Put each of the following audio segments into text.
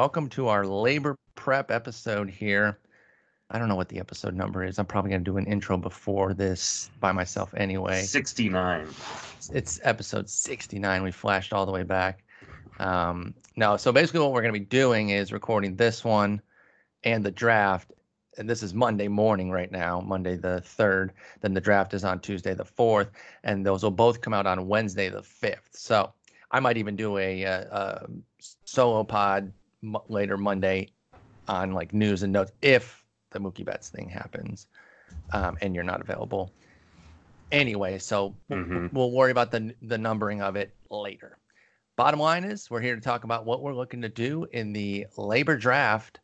Welcome to our LABR prep episode here. I don't know what the episode number is. I'm probably going to do an intro before this by myself anyway. 69. It's episode 69. We flashed all the way back. Um, no, so basically, what we're going to be doing is recording this one and the draft. And this is Monday morning right now, Monday the 3rd. Then the draft is on Tuesday the 4th. And those will both come out on Wednesday the 5th. So I might even do a, a, a solo pod m- later Monday on like news and notes if the Mookie Betts thing happens um, and you're not available. Anyway, so Mhm. we'll worry about the the numbering of it later. Bottom line is we're here to talk about what we're looking to do in the LABR draft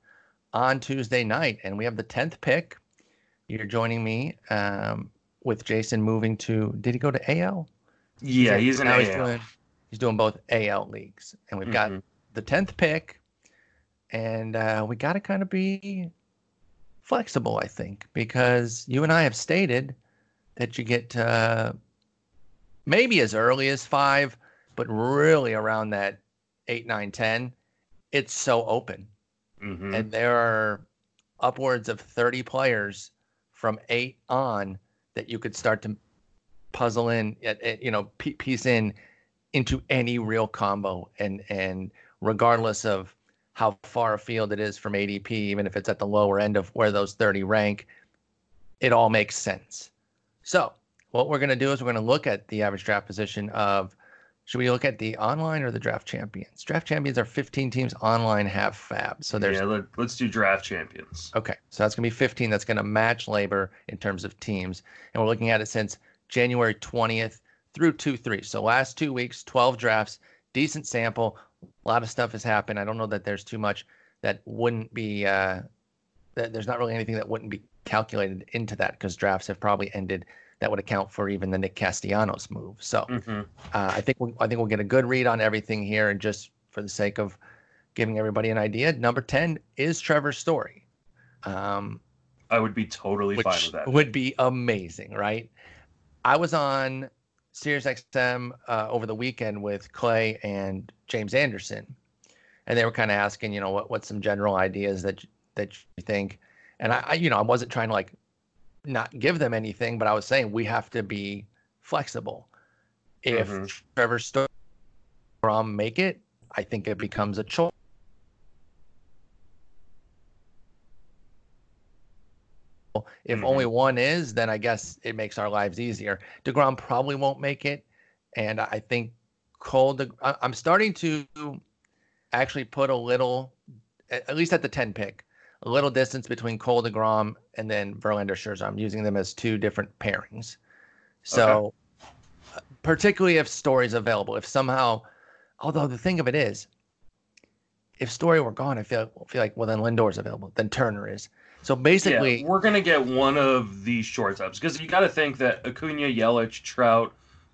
on Tuesday night, and we have the tenth pick. You're joining me um, with Jason moving to. Did he go to AL? Yeah, he's an AL. He's doing, he's doing both AL leagues, and we've got Mhm. the tenth pick, and uh, we got to kind of be flexible, I think, because you and I have stated that you get uh, maybe as early as five, but really around that eight, nine, ten, it's so open, Mhm. and there are upwards of thirty players from eight on that you could start to puzzle in, uh, uh, you know, piece in into any real combo, and and regardless of how far afield it is from ADP, even if it's at the lower end of where those 30 rank, it all makes sense. So, what we're going to do is we're going to look at the average draft position of should we look at the online or the draft champions? Draft champions are 15 teams online have FAAB. So there's yeah, let, let's do draft champions. Okay, so that's going to be 15. That's going to match LABR in terms of teams. And we're looking at it since January 20th through 2 3. So last two weeks, 12 drafts, decent sample. A lot of stuff has happened. I don't know that there's too much that wouldn't be, uh, that there's not really anything that wouldn't be calculated into that because drafts have probably ended that would account for even the Nick Castellanos move. So hmm uh, I think we'll, I think we'll get a good read on everything here, and just for the sake of giving everybody an idea, number ten is Trevor's story, um, I would be totally fine with that. would be amazing, right? I was on SiriusXM uh, over the weekend with Clay and James Anderson, and they were kind of asking, you know, what what's some general ideas that you- that you think, and I, I, you know, I wasn't trying to like not give them anything, but I was saying we have to be flexible. If Mhm. Trevor Storm make it, I think it becomes a choice. If Mhm. only one is, then I guess it makes our lives easier. Degrom probably won't make it, and I think Cole. De- I'm starting to actually put a little, at least at the ten pick, a little distance between Cole Degrom and then Verlander Scherzer. I'm using them as two different pairings. So, uh, particularly if Story's available, if somehow, although the thing of it is, if Story were gone, I feel feel like well then Lindor's available, then Turner is. So basically, yeah, we're gonna get one of these shortstops because you got to think that Acuna, Yelich, Trout,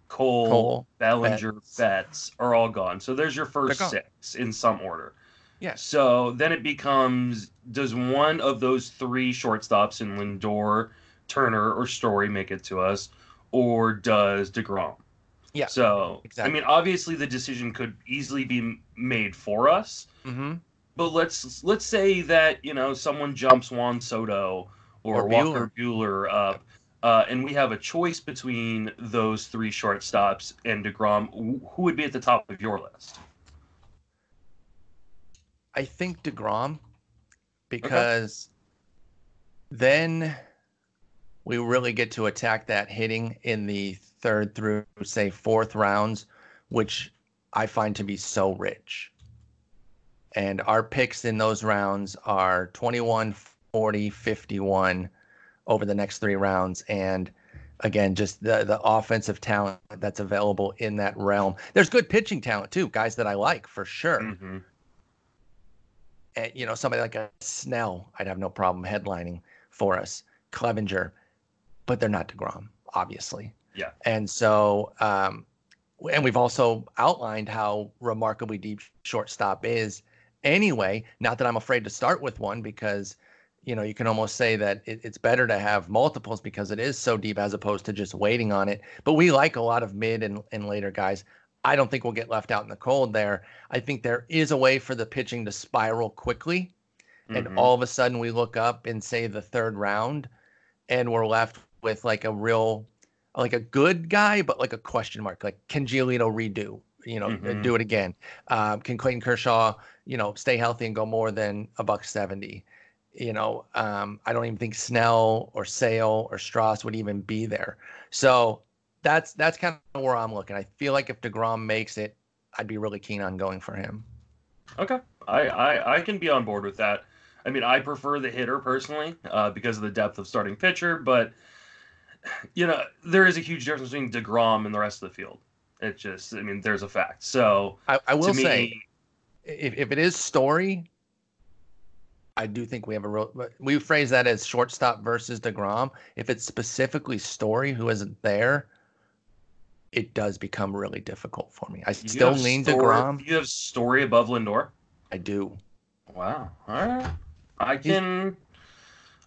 Cole, Cole, Bellinger, Betts. Betts. are all gone. So there's your first six in some order. Yeah. So then it becomes: Does one of those three shortstops in Lindor, Turner, or Story make it to us, or does Degrom? Yeah, So exactly. I mean, obviously the decision could easily be made for us, hmm but let's let's say that you know someone jumps Juan Soto or, Or Walker Buehler up, uh, and we have a choice between those three shortstops and Degrom. wh- Who would be at the top of your list? I think Degrom because then we really get to attack that hitting in the third through say fourth rounds, which I find to be so rich. And our picks in those rounds are 21, 40, 51 over the next three rounds. And again, just the, the offensive talent that's available in that realm. There's good pitching talent too, guys that I like for sure hmm and, you know, somebody like a Snell, I'd have no problem headlining for us. Clevinger, but they're not Degrom, obviously. Yeah. And so, um, and we've also outlined how remarkably deep shortstop is. Anyway, not that I'm afraid to start with one because, you know, you can almost say that it, it's better to have multiples because it is so deep as opposed to just waiting on it. But we like a lot of mid and, and later guys. I don't think we'll get left out in the cold there. I think there is a way for the pitching to spiral quickly. And Mhm. all of a sudden we look up in, say, the third round and we're left with like a real, like a good guy, but like a question mark. Like, can Giolito redo? You know, Mhm. do it again? Um, can Clayton Kershaw, you know, stay healthy and go more than a buck 70? You know, um, I don't even think Snell or Sale or Strauss would even be there. So that's that's kind of where I'm looking. I feel like if Degrom makes it, I'd be really keen on going for him. Okay, I, I I can be on board with that. I mean, I prefer the hitter personally uh, because of the depth of starting pitcher, but you know there is a huge difference between Degrom and the rest of the field. It just, I mean, there's a fact. So I, I will me, say, if, if it is Story, I do think we have a real. We phrase that as shortstop versus Degrom. If it's specifically Story who isn't there, it does become really difficult for me. I still lean Story- Degrom. You have Story above Lindor. I do. Wow. All right. I can,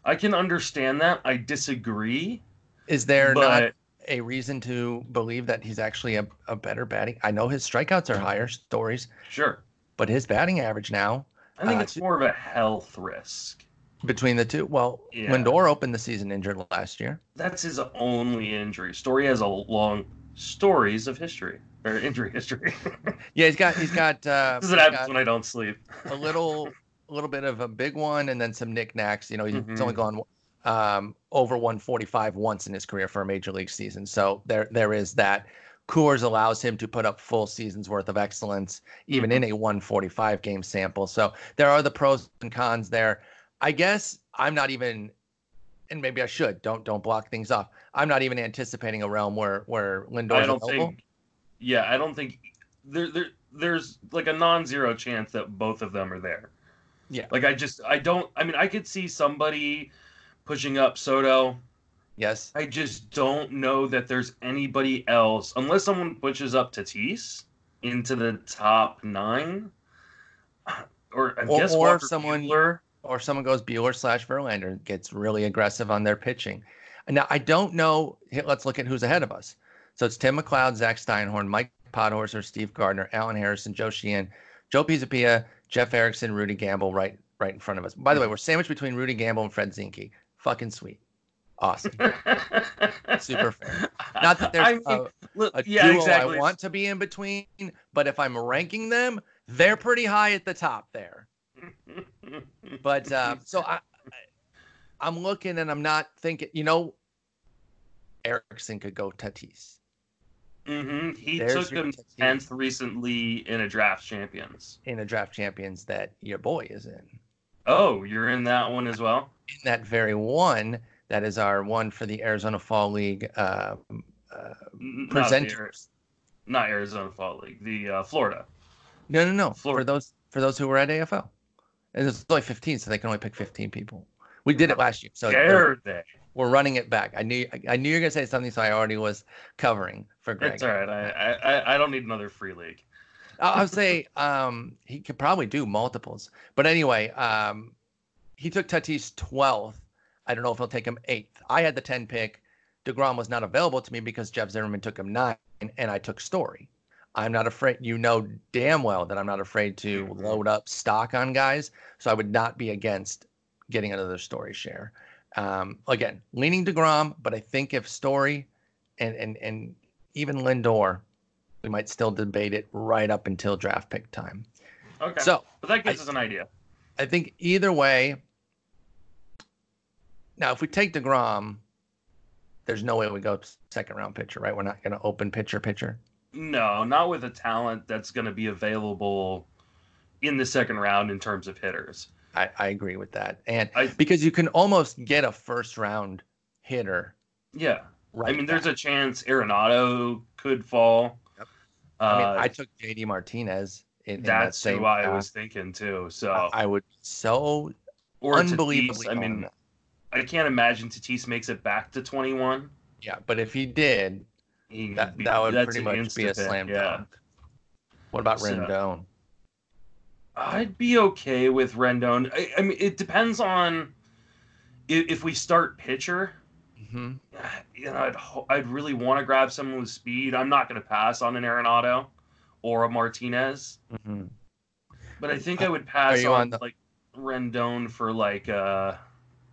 I can understand that. I disagree, Is there but not a reason to believe that he's actually a, a better batting? I know his strikeouts are higher, Stories, sure. but his batting average now I think Uh, it's more of a health risk. between the two. Well, Yeah. Lindor opened the season injured last year. That's his only injury. Story has a long stories of history or injury history. Yeah, he's got he's got uh, this is what happens when I don't sleep. a little a little bit of a big one and then some knickknacks. You know, he's Mhm. only gone um, over 145 once in his career for a major league season. So there there is that. Coors allows him to put up full seasons worth of excellence, even in a 145 game sample. So there are the pros and cons there. I guess I'm not even, and maybe I should. Don't don't block things off. I'm not even anticipating a realm where where I Lindor's don't available. think. Yeah, I don't think there, there there's like a non-zero chance that both of them are there. Yeah. Like I just I don't. I mean, I could see somebody pushing up Soto. Yes. I just don't know that there's anybody else unless someone pushes up Tatis into the top nine. Or I Or- guess or someone- Buehler. or someone goes Buehler slash Verlander gets really aggressive on their pitching. Now I don't know. Let's look at who's ahead of us. So it's Tim McLeod, Zach Steinhorn, Mike Podhorzer, Steve Gardner, Alan Harrison, Joe Sheehan, Joe Pisapia, Jeff Erickson, Rudy Gamble, right, right in front of us. By the hmm. way, we're sandwiched between Rudy Gamble and Fred Zinkie. Fucking sweet, awesome, super fair. Not that there's I mean, a, look, a yeah, duo exactly. I want to be in between, but if I'm ranking them, they're pretty high at the top there. But uh, so I, I- I'm looking and I'm not thinking. You know, Erickson could go Tatis. Mm-hmm. He There's took him tenth recently in a draft champions. in a draft champions that your boy is in. Oh, you're in that one as well. In that very one, that is our one for the Arizona Fall League uh, uh, N- not the presenters. not Arizona Fall League, the uh, Florida. No, no, no. For Florida. those for those who were at AFL, and it's only 15, so they can only pick 15 people. We did it last year, so Dare they? we're running it back. I knew I knew you were gonna say something, so I already was covering for Greg. It's all right. I, I I- I don't need another free league. I'll say um, he could probably do multiples. But anyway, um, he took Tatis 12th. I don't know if he'll take him eighth. I had the 10 pick. DeGrom was not available to me because Jeff Zimmerman took him nine, and I took Story. I'm not afraid. You know damn well that I'm not afraid to load up stock on guys. So I would not be against getting another Story share. Um, again, leaning DeGrom, but I think if Story and and and even Lindor, we might still debate it right up until draft pick time. Okay. So but that gives I- us an idea. I think either way. Now, if we take Degrom, there's no way we go second round pitcher, right? We're not going to open pitcher pitcher. No, not with a talent that's going to be available in the second round in terms of hitters. I, I agree with that, and I because you can almost get a first round hitter. yeah. Right. I mean, there's a chance Arenado could fall. Yep. Uh, I mean, I took JD Martinez. In, in that that's same who I draft. was thinking too. So I, I would so or unbelievably. Tatis, I mean, that. I can't imagine Tatis makes it back to 21. yeah, but if he did, He that, that would pretty much be a slam Yeah. dunk. What about So- Rendon? I'd be okay with Rendon. I, I mean, it depends on if, if we start pitcher. hmm You know, I'd I'd really want to grab someone with speed. I'm not going to pass on an Arenado. or a Martinez. Mhm. But I think I would pass on, on the- like Rendon for like uh,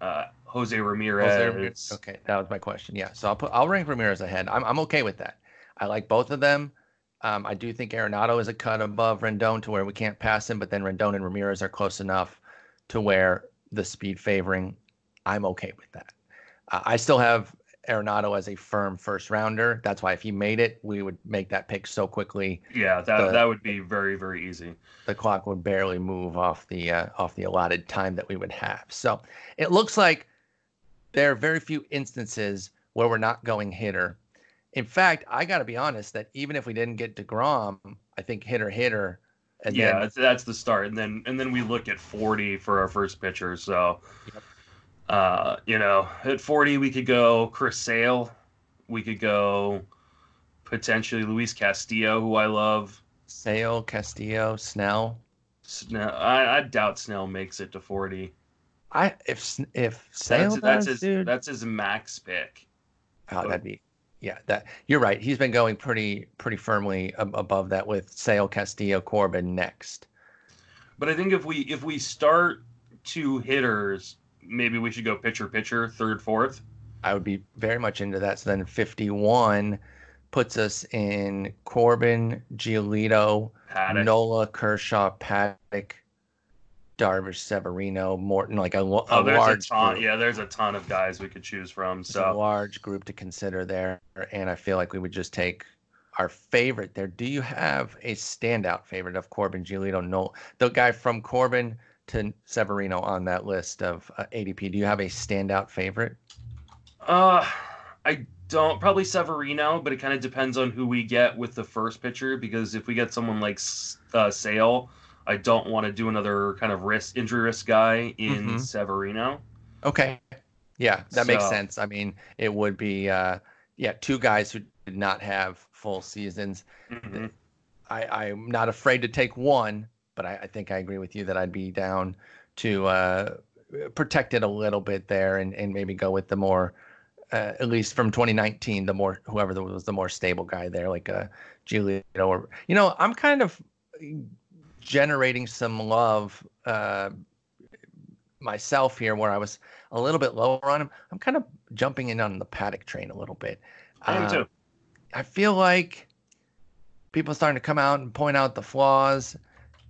uh, Jose Ramirez. Jose Ramirez. Okay, that was my question. Yeah, so I'll put I'll rank Ramirez ahead. I'm I'm okay with that. I like both of them. Um, I do think Arenado is a cut above Rendon to where we can't pass him, but then Rendon and Ramirez are close enough to where the speed favoring. I'm okay with that. Uh, I still have Arenado as a firm first rounder. That's why if he made it, we would make that pick so quickly Yeah, that The- that would be very very easy. the clock would barely move off the uh, off the allotted time that we would have. So it looks like there are very few instances where we're not going hitter. In fact, I got to be honest that even if we didn't get Degrom, I think hitter hitter, and yeah, then that's, that's the start, and then and then we look at 40 for our first pitcher. So, Yep. uh, you know, at 40 we could go Chris Sale, we could go potentially Luis Castillo, who I love. Sale, Castillo, Snell. Snell, I, I doubt Snell makes it to 40. I if if Sale That's, that's his dude, that's his max pick. oh, that'd be yeah. That you're right. He's been going pretty pretty firmly ab- above that with Sale, Castillo, Corbin next. But I think if we if we start two hitters, maybe we should go pitcher pitcher third fourth. I would be very much into that. So then 51 puts us in Corbin, Giolito, Paddack. Nola, Kershaw, Paddack, Darvish, Severino, Morton, like a, a Oh, there's large a ton. group. Yeah, there's a ton of guys we could choose from. It's a So large group to consider there. And I feel like we would just take our favorite there. Do you have a standout favorite of Corbin, Giolito, Nola? The guy from Corbin to Severino on that list of uh, ADP. Do you have a standout favorite? Uh, I don't probably Severino, but it kind of depends on who we get with the first pitcher. Because if we get someone like uh, Sale, I don't want to do another kind of risk injury risk guy in Mhm. Severino. Okay. Yeah, that makes sense. I mean, it would be uh yeah, two guys who did not have full seasons. Mhm. I, I'm not afraid to take one, but I, I think I agree with you that I'd be down to uh protect it a little bit there and, and maybe go with the more uh, at least from 2019, the more whoever was the more stable guy there, like uh Giolito or you know, I'm kind of generating some love uh myself here where I was a little bit lower on him. I'm kind of jumping in on the Paddack train a little bit. I am Um, too. I feel like people are starting to come out and point out the flaws.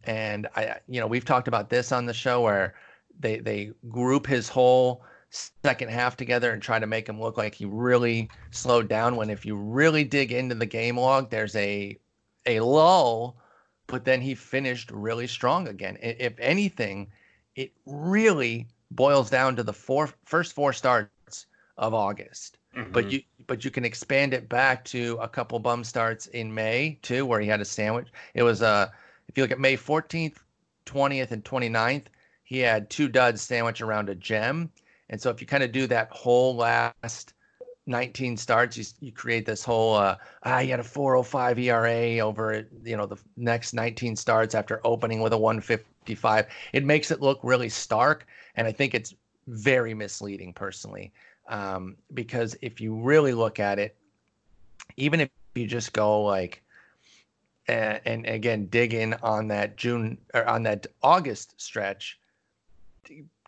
And I, you know, we've talked about this on the show where they they group his whole second half together and try to make him look like he really slowed down. When if you really dig into the game log, there's a a lull, but then he finished really strong again. If anything, it really boils down to the four first four starts of August but Mhm. you but you can expand it back to a couple bum starts in May too, where he had a sandwich. It was uh if you look at May 14th, 20th, and 29th, he had two duds sandwich around a gem. And so if you kind of do that whole last 19 starts, you, you create this whole uh ah you had a 405 ERA over you know the next 19 starts after opening with a 155. It makes it look really stark, and I think it's very misleading personally um, because if you really look at it, even if you just go like, and, and again dig in on that June or on that August stretch,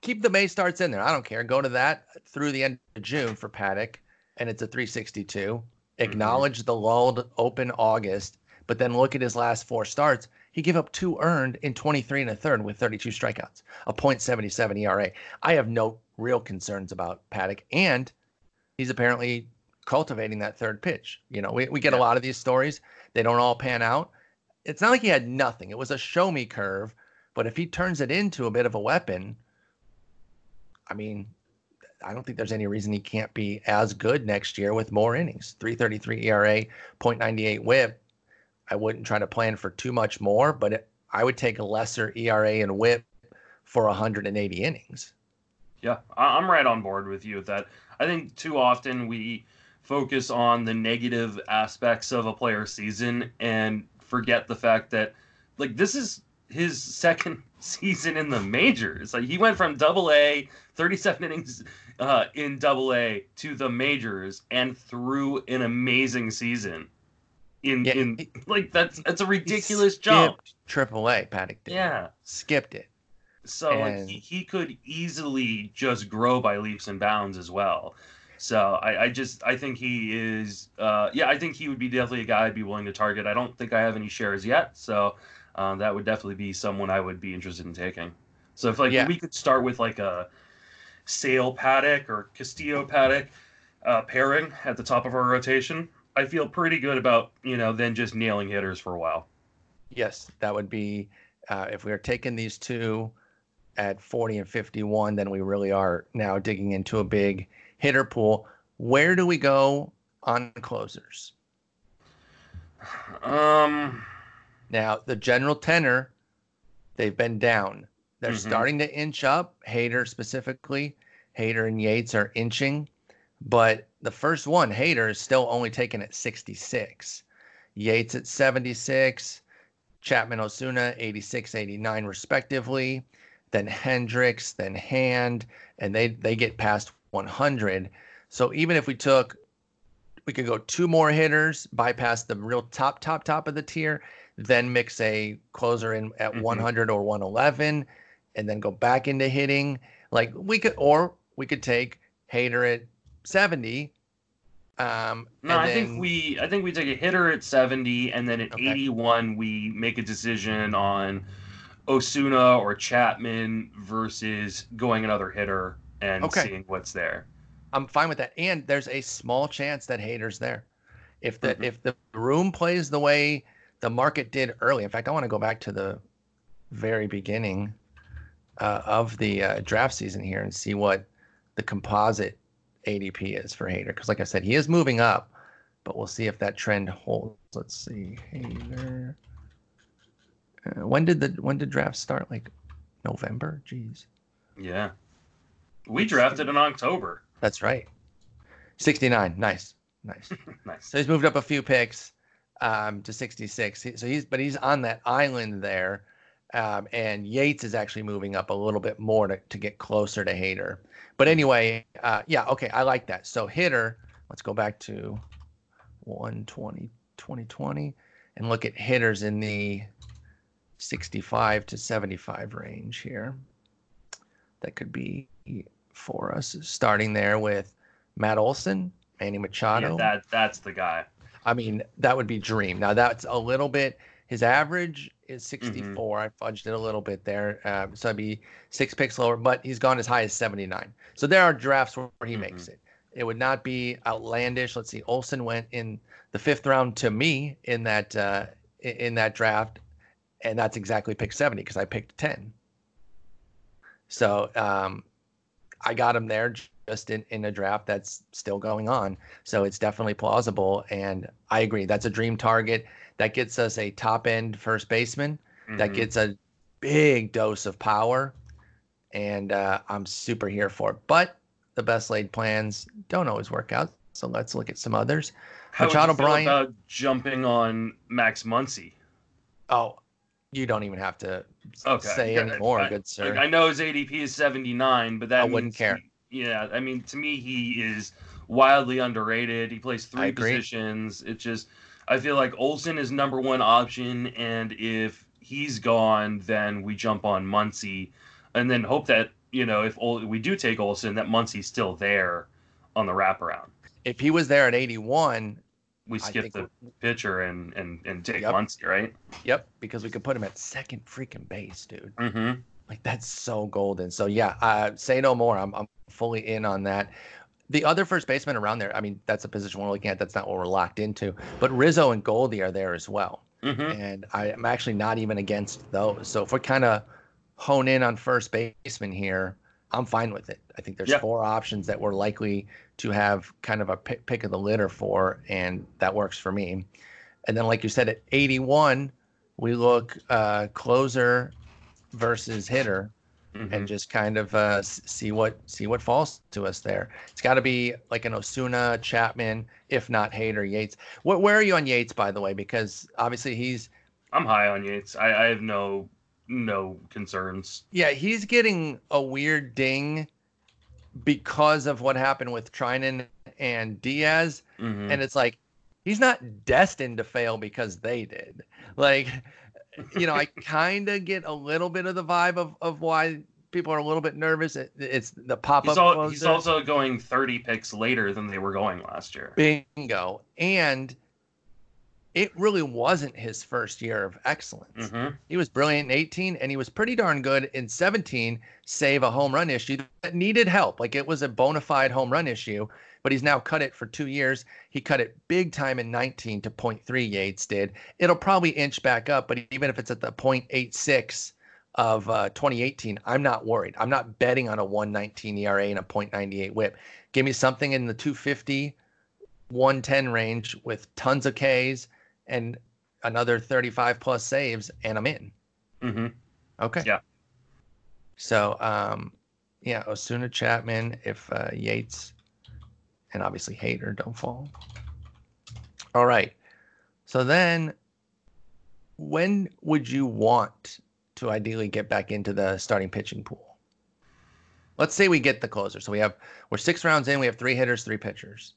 keep the May starts in there. I don't care. Go to that through the end of June for Paddack, and it's a 362. Mm-hmm. Acknowledge the lulled open August, but then look at his last four starts. He gave up two earned in 23 and a third with 32 strikeouts, a .77 ERA. I have no real concerns about Paddack, and he's apparently cultivating that third pitch. You know, we, we get a lot of these stories. They don't all pan out. It's not like he had nothing. It was a show me curve, but if he turns it into a bit of a weapon, I mean, I don't think there's any reason he can't be as good next year with more innings. 333 ERA, 0.98 whip. I wouldn't try to plan for too much more, but it, I would take a lesser ERA and whip for 180 innings. Yeah, I'm right on board with you with that. I think too often we focus on the negative aspects of a player's season and forget the fact that, like, this is his second season in the majors. Like, he went from double A, 37 innings uh, in double A to the majors and through an amazing season. in Yeah, in he- like that's that's a ridiculous jump. Triple A, Paddack did. Yeah. Skipped it. So like he, he could easily just grow by leaps and bounds as well. So I, I just I think he is uh, yeah I think he would be definitely a guy I'd be willing to target. I don't think I have any shares yet, so um, that would definitely be someone I would be interested in taking. So if like Yeah. we could start with like a Sale Paddack or Castillo Paddack uh, pairing at the top of our rotation, I feel pretty good about you know then just nailing hitters for a while. Yes, that would be uh, if we are taking these two at 40 and 51, then we really are now digging into a big hitter pool. Where do we go on closers? Um. Now, the general tenor, they've been down. They're Mhm. starting to inch up. Hader specifically, Hader and Yates are inching, but the first one, Hader, is still only taken at 66. Yates at 76, Chapman Osuna 86, 89 respectively. Then Hendriks, then Hand, and they they get past 100. So even if we took, we could go two more hitters, bypass the real top top top of the tier, then mix a closer in at Mhm. 100 or 111, and then go back into hitting. Like we could, or we could take Hader at 70. Um, No, I then- think we I think we take a hitter at 70 and then at Okay. 81 we make a decision on Osuna or Chapman versus going another hitter and Okay. seeing what's there. I'm fine with that. And there's a small chance that Hader's there. If the Mhm. if the room plays the way the market did early. In fact, I want to go back to the very beginning uh, of the uh, draft season here and see what the composite ADP is for Hader. Because, like I said, he is moving up, but we'll see if that trend holds. Let's see, Hader. Uh, when did the when did draft start? Like November? Jeez. Yeah. We drafted in October. That's right. 69. Nice. Nice. Nice. So he's moved up a few picks um, to 66. So he's, but he's on that island there. Um, and Yates is actually moving up a little bit more to, to get closer to Hader. But anyway, uh, yeah, okay, I like that. So hitter, let's go back to 120, 2020 and look at hitters in the 65 to 75 range here. That could be for us, starting there with Matt Olson, Manny Machado. Yeah, that that's the guy. I mean, that would be dream. Now that's a little bit. His average is 64. I fudged it a little bit there, um, so I'd be six picks lower. But he's gone as high as 79. So there are drafts where he makes it. It would not be outlandish. Let's see. Olson went in the fifth round to me in that uh, in that draft, and that's exactly pick 70 because I picked 10. So um, I got him there just in, in a draft that's still going on. So it's definitely plausible. And I agree. That's a dream target. That gets us a top end first baseman. That Mhm. gets a big dose of power. And uh, I'm super here for it. But the best laid plans don't always work out. So let's look at some others. How would Machado you feel Bryant- about jumping on Max Muncy? Oh, you don't even have to Okay. say Yeah, anymore, I- good sir. Like, I know his ADP is 79, but that I wouldn't care. he- yeah, I mean, to me, he is wildly underrated. He plays three positions. It's just, I feel like Olson is number one option, and if he's gone, then we jump on Muncy, and then hope that you know if Ol- we do take Olson, that Muncy's still there on the wraparound. if he was there at 81, We I skip the pitcher and and and take Yep. Muncy, right? yep, because we could put him at second freaking base, dude. Mm-hmm. Like that's so golden. So yeah, uh, say no more. I'm I'm fully in on that. The other first baseman around there, I mean, that's a position we're looking at. That's not what we're locked into. But Rizzo and Goldie are there as well, Mm-hmm. and I, I'm actually not even against those. So if we kind of hone in on first baseman here, I'm fine with it. I think there's Yeah. four options that we're likely to have kind of a pick, pick of the litter for, and that works for me. And then, like you said, at 81, we look uh, closer versus hitter Mm-hmm. and just kind of uh, see what see what falls to us there. It's got to be like an Osuna, Chapman, if not Hader, Yates. Where, where are you on Yates, by the way? Because obviously he's I'm high on Yates. I, I have no no concerns. yeah he's getting a weird ding because of what happened with Treinen and Diaz, Mhm. and it's like he's not destined to fail because they did. Like, you know, I kind of get a little bit of the vibe of, of why people are a little bit nervous. It, it's the pop He's, up. al- he's also going 30 picks later than they were going last year. bingo, and it really wasn't his first year of excellence. hmm He was brilliant in 18 and he was pretty darn good in 17, save a home run issue that needed help. Like it was a bona fide home run issue, but he's now cut it for two years. He cut it big time in 19 to 0.3, Yates did. It'll probably inch back up, but even if it's at the 0.86 of uh, 2018, I'm not worried. I'm not betting on a 119 ERA and a 0.98 whip. Give me something in the 250, 110 range with tons of Ks and another 35 plus saves, and I'm in. hmm Okay. Yeah. So, um, yeah, Osuna Chapman, if uh, Yates and obviously Hader don't fall. All right. So then, when would you want to ideally get back into the starting pitching pool? Let's say we get the closer. So we have we're six rounds in. We have three hitters, three pitchers.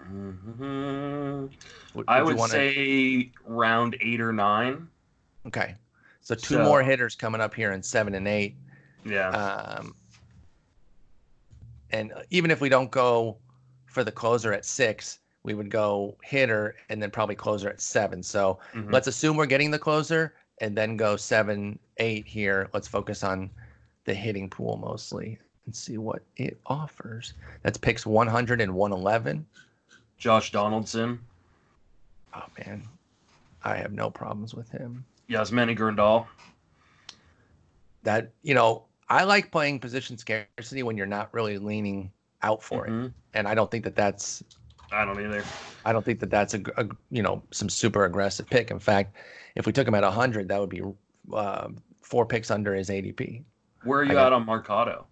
hmm Would- I would wanna- say round eight or nine. okay. So two So- more hitters coming up here in seven and eight. Yeah. Um, and even if we don't go for the closer at six, we would go hitter and then probably closer at seven. So Mhm. let's assume we're getting the closer and then go seven, eight here. Let's focus on the hitting pool mostly and see what it offers. That's picks 100 and 111. Josh Donaldson, Oh, man. I have no problems with him. Yasmani Grandal. That, you know, I like playing position scarcity when you're not really leaning out for it. Mhm. And I don't think that that's I don't either. I don't think that that's a, a you know some super aggressive pick. In fact, if we took him at 100, that would be uh, four picks under his ADP. Where are I you got- at on Mercado?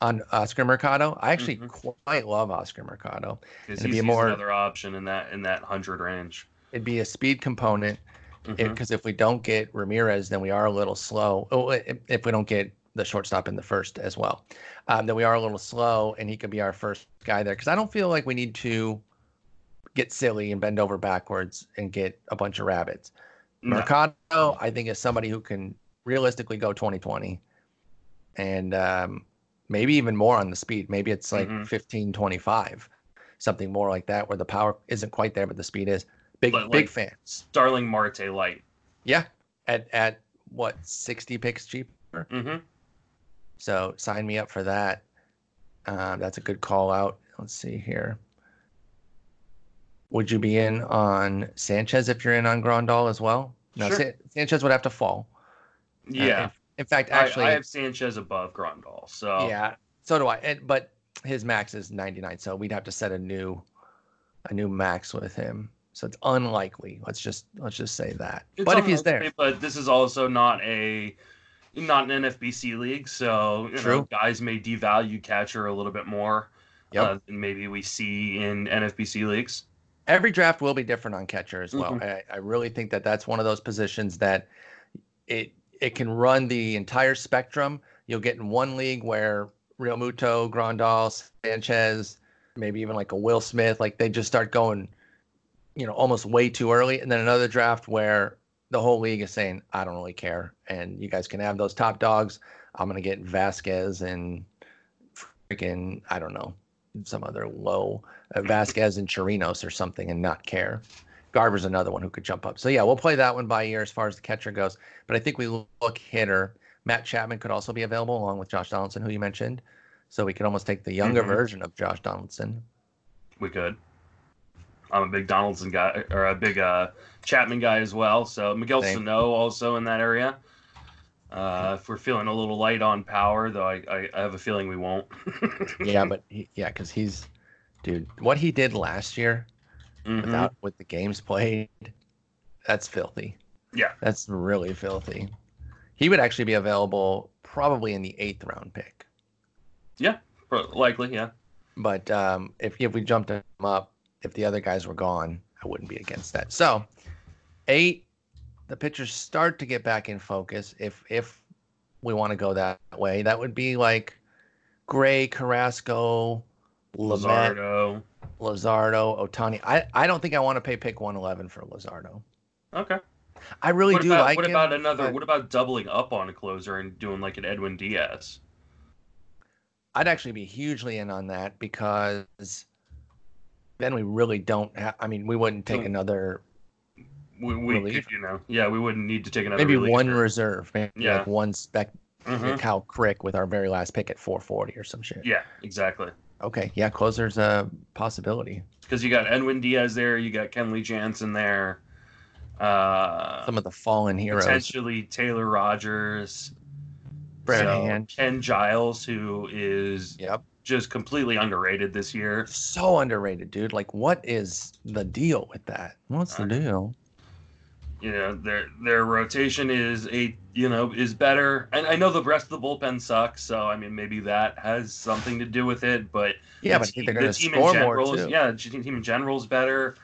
On Oscar Mercado, I actually Mhm. quite love Oscar Mercado. Because It'd he's, be he's more- another option in that in that hundred range. It'd be a speed component because if we don't get Ramirez, then we are a little slow. Oh, if, if we don't get the shortstop in the first as well, um, then we are a little slow, and he could be our first guy there. Because I don't feel like we need to get silly and bend over backwards and get a bunch of rabbits. No. Mercado, I think, is somebody who can realistically go 2020 and um, maybe even more on the speed. Maybe it's like Mhm. 15, 25, something more like that, where the power isn't quite there, but the speed is. Big, But, big like- fan. Starling Marte light. Yeah. At, at what, 60 picks cheaper? hmm So sign me up for that. Um, that's a good call out. Let's see here. Would you be in on Sanchez if you're in on Grandal as well? No, Sure. San- Sanchez would have to fall. Uh, Yeah. in, in fact, actually, I, have Sanchez above Grandal. So yeah, so do I. And, but his max is 99, so we'd have to set a new, a new max with him. So it's unlikely. Let's just let's just say that. It's but if he's there, But this is also not a not an NFBC league, so you know, guys may devalue catcher a little bit more Yep. uh, than maybe we see in NFBC leagues. every draft will be different on catcher as well. Mhm. I, I really think that that's one of those positions that it it can run the entire spectrum. You'll get in one league where Realmuto, Grandal, Sanchez, maybe even like a Will Smith, like they just start going, you know, almost way too early, and then another draft where the whole league is saying, I don't really care, and you guys can have those top dogs. I'm gonna get Vasquez and freaking I don't know some other low uh, Vasquez and Chirinos or something and not care. Garver's another one who could jump up. So yeah, we'll play that one by ear as far as the catcher goes. But I think we look hitter. Matt Chapman could also be available along with Josh Donaldson, who you mentioned. So we could almost take the younger Mhm. version of Josh Donaldson. We could. I'm a big Donaldson guy or a big uh, Chapman guy as well. So Miguel Same. Sano also in that area. Uh, if we're feeling a little light on power, though, I, I, I have a feeling we won't. Yeah, but he, yeah, because he's, dude, what he did last year Mhm. without with the games played, that's filthy. Yeah. That's really filthy. He would actually be available probably in the eighth round pick. Yeah, likely, yeah. But um, if if we jumped him up, if the other guys were gone, I wouldn't be against that. So, eight, the pitchers start to get back in focus. If if we want to go that way, that would be like Gray, Carrasco, Luzardo, Luzardo, Ohtani. I, I don't think I want to pay pick 111 for Luzardo. Okay. I really What do about like what him, about another? but What about doubling up on a closer and doing like an Edwin Diaz? I'd actually be hugely in on that because then we really don't have. I mean, we wouldn't take So- another, We, we could, you know, yeah, we wouldn't need to take another. maybe reliever. one reserve, maybe Yeah. like one spec, Mhm. Kyle Crick with our very last pick at 440 or some shit. Yeah, exactly. Okay, yeah, closer's a possibility. Because you got Edwin Diaz there, you got Kenley Jansen there, uh, Some of the fallen heroes, potentially Taylor Rogers, Brad so. Ken Giles, who is Yep, just completely underrated this year. so underrated, dude. Like, what is the deal with that? What's the deal? You know, their their rotation is a you know is better, and I know the rest of the bullpen sucks. So I mean, maybe that has something to do with it. But Yeah, the but I think team- they're the going to team in score general more is- too. Yeah, the team in general is better.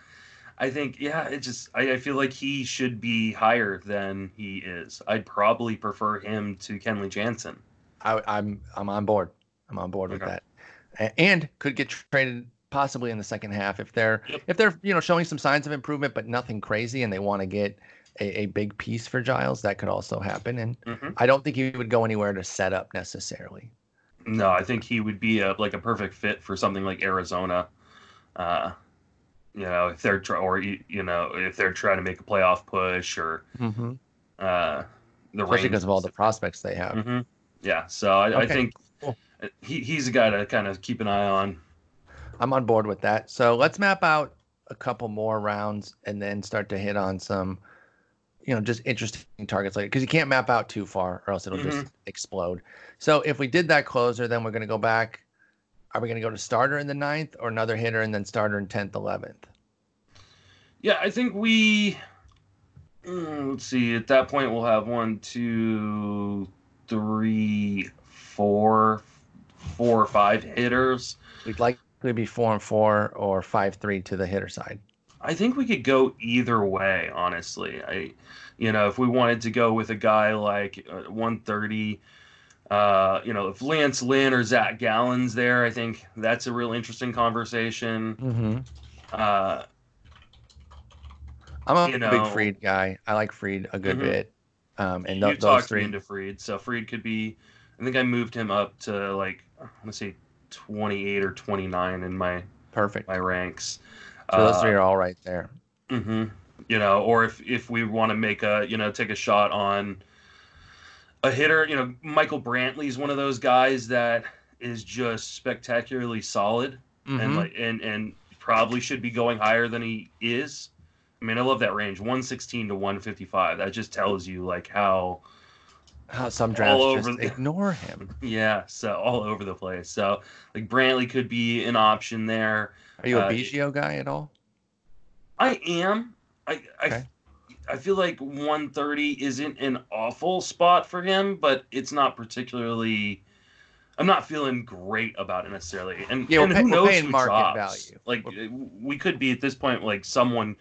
I think, yeah, it just I, I feel like he should be higher than he is. I'd probably prefer him to Kenley Jansen. I, I'm I'm on board. I'm on board with that, and could get traded possibly in the second half if they're Yep. if they're you know showing some signs of improvement, but nothing crazy, and they want to get a, a big piece for Giles. That could also happen, and hmm I don't think he would go anywhere to set up necessarily. No, I think he would be a, like a perfect fit for something like Arizona. Uh, you know, if they're try- or you know if they're trying to make a playoff push or Mm-hmm. uh, the Especially because of all the prospects they have. hmm Yeah, so I, I think. He, he's a guy to kind of keep an eye on. I'm on board with that. So let's map out a couple more rounds and then start to hit on some, you know, just interesting targets later because you can't map out too far or else it'll just explode. So if we did that closer, then we're going to go back. Are we going to go to starter in the ninth or another hitter and then starter in 10th, 11th? Yeah, I think we. mm, let's see. At that point, we'll have one, two, three, four, four or five hitters. We'd likely be four and four or five, three to the hitter side. I think we could go either way, honestly. I, you know, if we wanted to go with a guy like uh, 130, uh, you know, if Lance Lynn or Zach Gallen's there, I think that's a real interesting conversation. Mm-hmm. Uh, I'm a You big Fried guy. I like Fried a good Mhm. bit. Um, and you th- those talked me into Fried, so Fried could be. I think I moved him up to like let's say 28 or 29 in my Perfect. my ranks. So those Uh, three are all right there. hmm You know, or if if we want to make a you know take a shot on a hitter, you know, Michael Brantley is one of those guys that is just spectacularly solid and Mhm. like and and probably should be going higher than he is. I mean, I love that range, 116 to 155. That just tells you like how How some all drafts over just the- ignore him. yeah, so all over the place. So like Brantley could be an option there. Are you a Uh, Biggio guy at all? I am. I I, Okay. I feel like 130 isn't an awful spot for him, but it's not particularly. I'm not feeling great about it necessarily, and, Yeah, and pay- who we're knows paying who market drops. value. Like We're- we could be at this point, like someone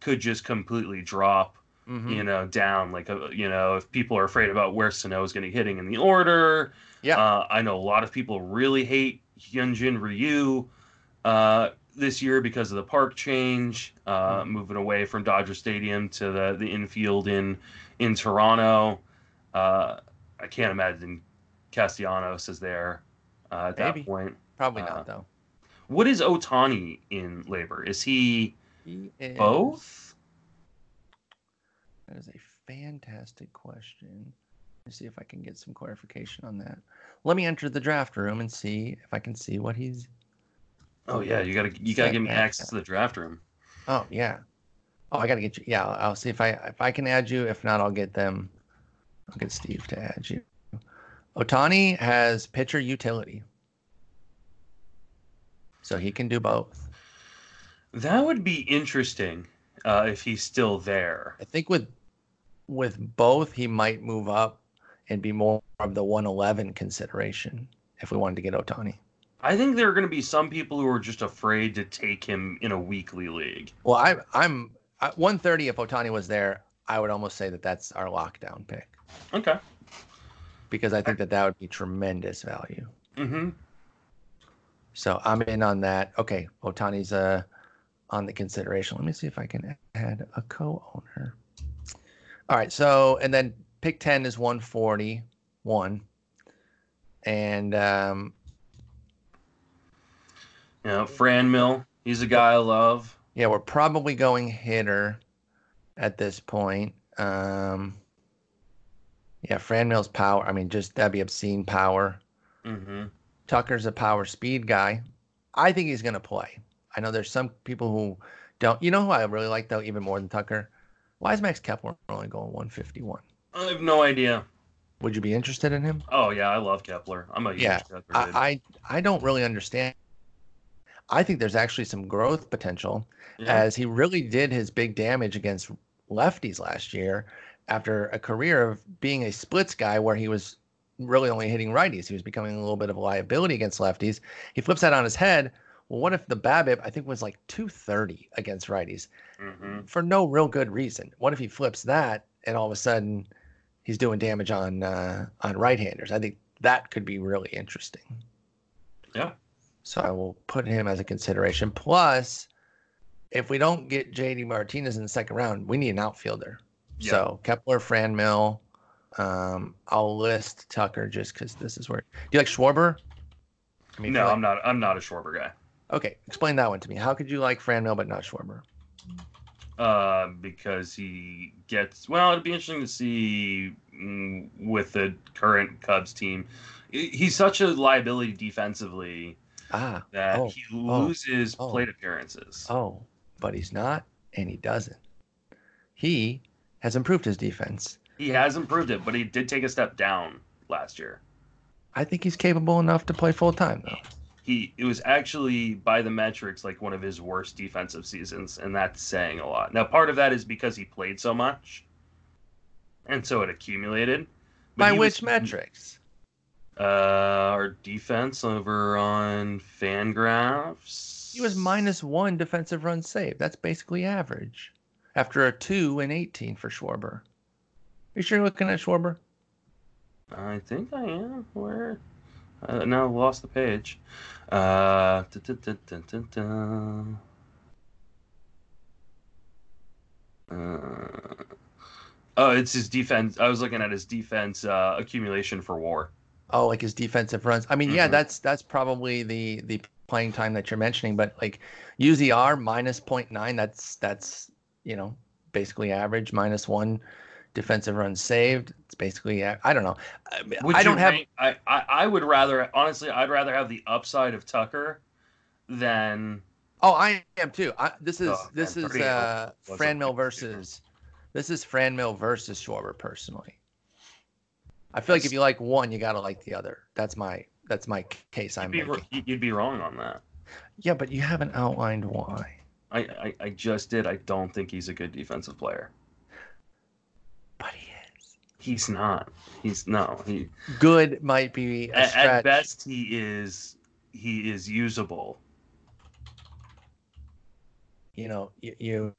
could just completely drop, Mhm. you know, down. Like a, you know, if people are afraid about where Sano is going to be hitting in the order. Yeah. Uh, I know a lot of people really hate Hyunjin Ryu uh, this year because of the park change, uh, Mhm. moving away from Dodger Stadium to the, the infield in in Toronto. Uh, I can't imagine Castellanos is there uh, at Maybe. that point. Probably uh, not though. What is Ohtani in LABR? Is he He is, both? That is a fantastic question. Let's see if I can get some clarification on that. Let me enter the draft room and see if I can see what he's. Oh yeah, you gotta you gotta give me access to the draft room. Oh yeah. Oh, I gotta get you. Yeah, I'll, I'll see if I if I can add you. If not, I'll get them. I'll get Steve to add you. Ohtani has pitcher utility, so he can do both. That would be interesting uh, if he's still there. I think with with both, he might move up and be more of the 111 consideration if we wanted to get Ohtani. I think there are going to be some people who are just afraid to take him in a weekly league. Well, I, I'm at 130. If Ohtani was there, I would almost say that that's our lockdown pick Okay. because I think that that would be tremendous value. Mm-hmm. So I'm in on that. Okay, Ohtani's uh on the consideration. Let me see if I can add a co-owner. All right, so and then pick 10 is 141. And um You know, Franmil, he's a guy I love. yeah, we're probably going hitter at this point. Um yeah, Franmil's power. I mean, just that'd be obscene power. hmm Tucker's a power speed guy. I think he's going to play. I know there's some people who don't. You know who I really like though, even more than Tucker. Why is Max Kepler only going 151? I have no idea. Would you be interested in him? Oh yeah, I love Kepler. I'm a huge Yeah, Kepler. I, I I don't really understand. I think there's actually some growth potential Yeah. as he really did his big damage against lefties last year after a career of being a splits guy where he was really only hitting righties. He was becoming a little bit of a liability against lefties. He flips that on his head. Well, what if the BABIP I think was like 230 against righties hmm for no real good reason? What if he flips that and all of a sudden he's doing damage on uh, on right-handers? I think that could be really interesting. Yeah. So I will put him as a consideration. Plus, if we don't get JD Martinez in the second round, we need an outfielder. Yeah. So Kepler, Franmil. Um, I'll list Tucker just because this is where. Do you like Schwarber? I mean, no, feel I'm not. I'm not a Schwarber guy. Okay, explain that one to me. How could you like Franmil but not Schwarber? Uh, because he gets. Well, it'd be interesting to see mm, with the current Cubs team. He's such a liability defensively Ah, that Oh, he oh, loses oh. plate appearances. oh, but he's not, and he doesn't. He has improved his defense. He has improved it, but he did take a step down last year. I think he's capable enough to play full time though. He it was actually by the metrics like one of his worst defensive seasons, and that's saying a lot. Now, part of that is because he played so much, and so it accumulated. But By which was- metrics? Uh, our defense over on Fangraphs. He was minus one defensive run save. That's basically average. After a two and eighteen for Schwarber. Are You sure you're looking at Schwarber? I think I am. Where? Uh, now I've lost the page. Uh. Uh, oh, it's his defense. I was looking at his defense uh, accumulation for WAR. Oh, like his defensive runs. I mean, yeah, Mhm. that's that's probably the the playing time that you're mentioning, but like UZR minus 0.9, that's that's you know basically average. Minus one defensive runs saved. It's basically I don't know. I, Would I don't have. rank- I, I I would rather honestly. I'd rather have the upside of Tucker than Oh, I am too. I, this is Oh, this is 38 uh was a Franmil versus this is Franmil versus Schwarber personally. I feel like if you like one, you gotta like the other. That's my that's my case I'm you'd be, making. you'd be wrong on that. Yeah, but you haven't outlined why. I, I, I just did. I don't think he's a good defensive player. But he is. He's not. He's no. He Good might be at, at best he is he is usable. You know, you, you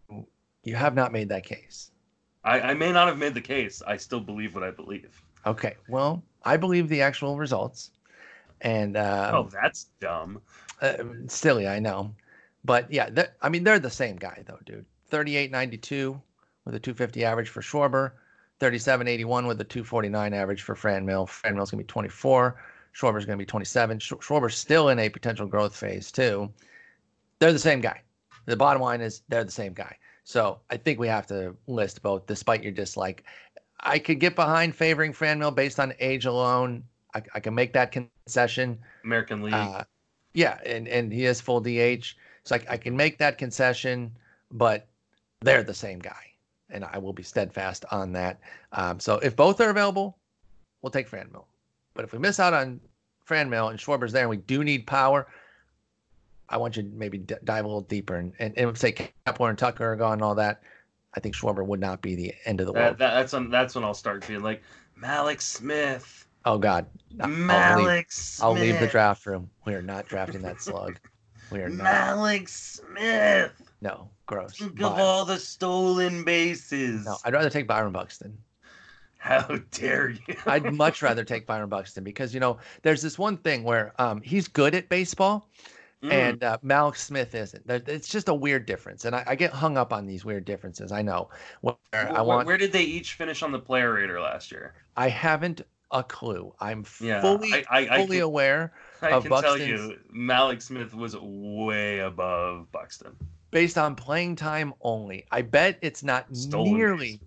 you have not made that case. I, I may not have made the case. I still believe what I believe. Okay. Well, I believe the actual results. And um, oh, that's dumb. Uh, silly, I know, but yeah, I mean they're the same guy though, dude. Thirty-eight ninety-two with a two fifty average for Schwarber, thirty-seven eighty-one with a two forty-nine average for Franmil. Fran Mill's gonna be twenty-four. Schwarber's gonna be twenty-seven. Sch- Schwarber's still in a potential growth phase too. They're the same guy. The bottom line is they're the same guy. So I think we have to list both, despite your dislike. I could get behind favoring Franmil based on age alone. I, I can make that concession. American League. Uh, yeah, and and he is full DH, so I, I can make that concession, but they're the same guy, and I will be steadfast on that. Um, so if both are available, we'll take Franmil. But if we miss out on Franmil and Schwarber's there, and we do need power, I want you to maybe d- dive a little deeper and and, and say Kepler and Tucker are gone and all that. I think Schwarber would not be the end of the that, world. that, that's when that's when I'll start being like Mallex Smith. oh God, I'll leave, Mallex Smith. I'll leave the draft room. We are not drafting that slug. We are not. Mallex Smith. No, gross. Think Vile. of all the stolen bases. No, I'd rather take Byron Buxton. How dare you? I'd much rather take Byron Buxton because you know there's this one thing where um, he's good at baseball, mm. and uh, Mallex Smith isn't. It's just a weird difference, and I, I, get hung up on these weird differences. I know. Where, where, I want. Where did they each finish on the player rater last year? I haven't a clue. I'm yeah, fully I, I, fully I can, aware. I can Buxton's, tell you, Mallex Smith was way above Buxton based on playing time only. I bet it's not Stolen nearly.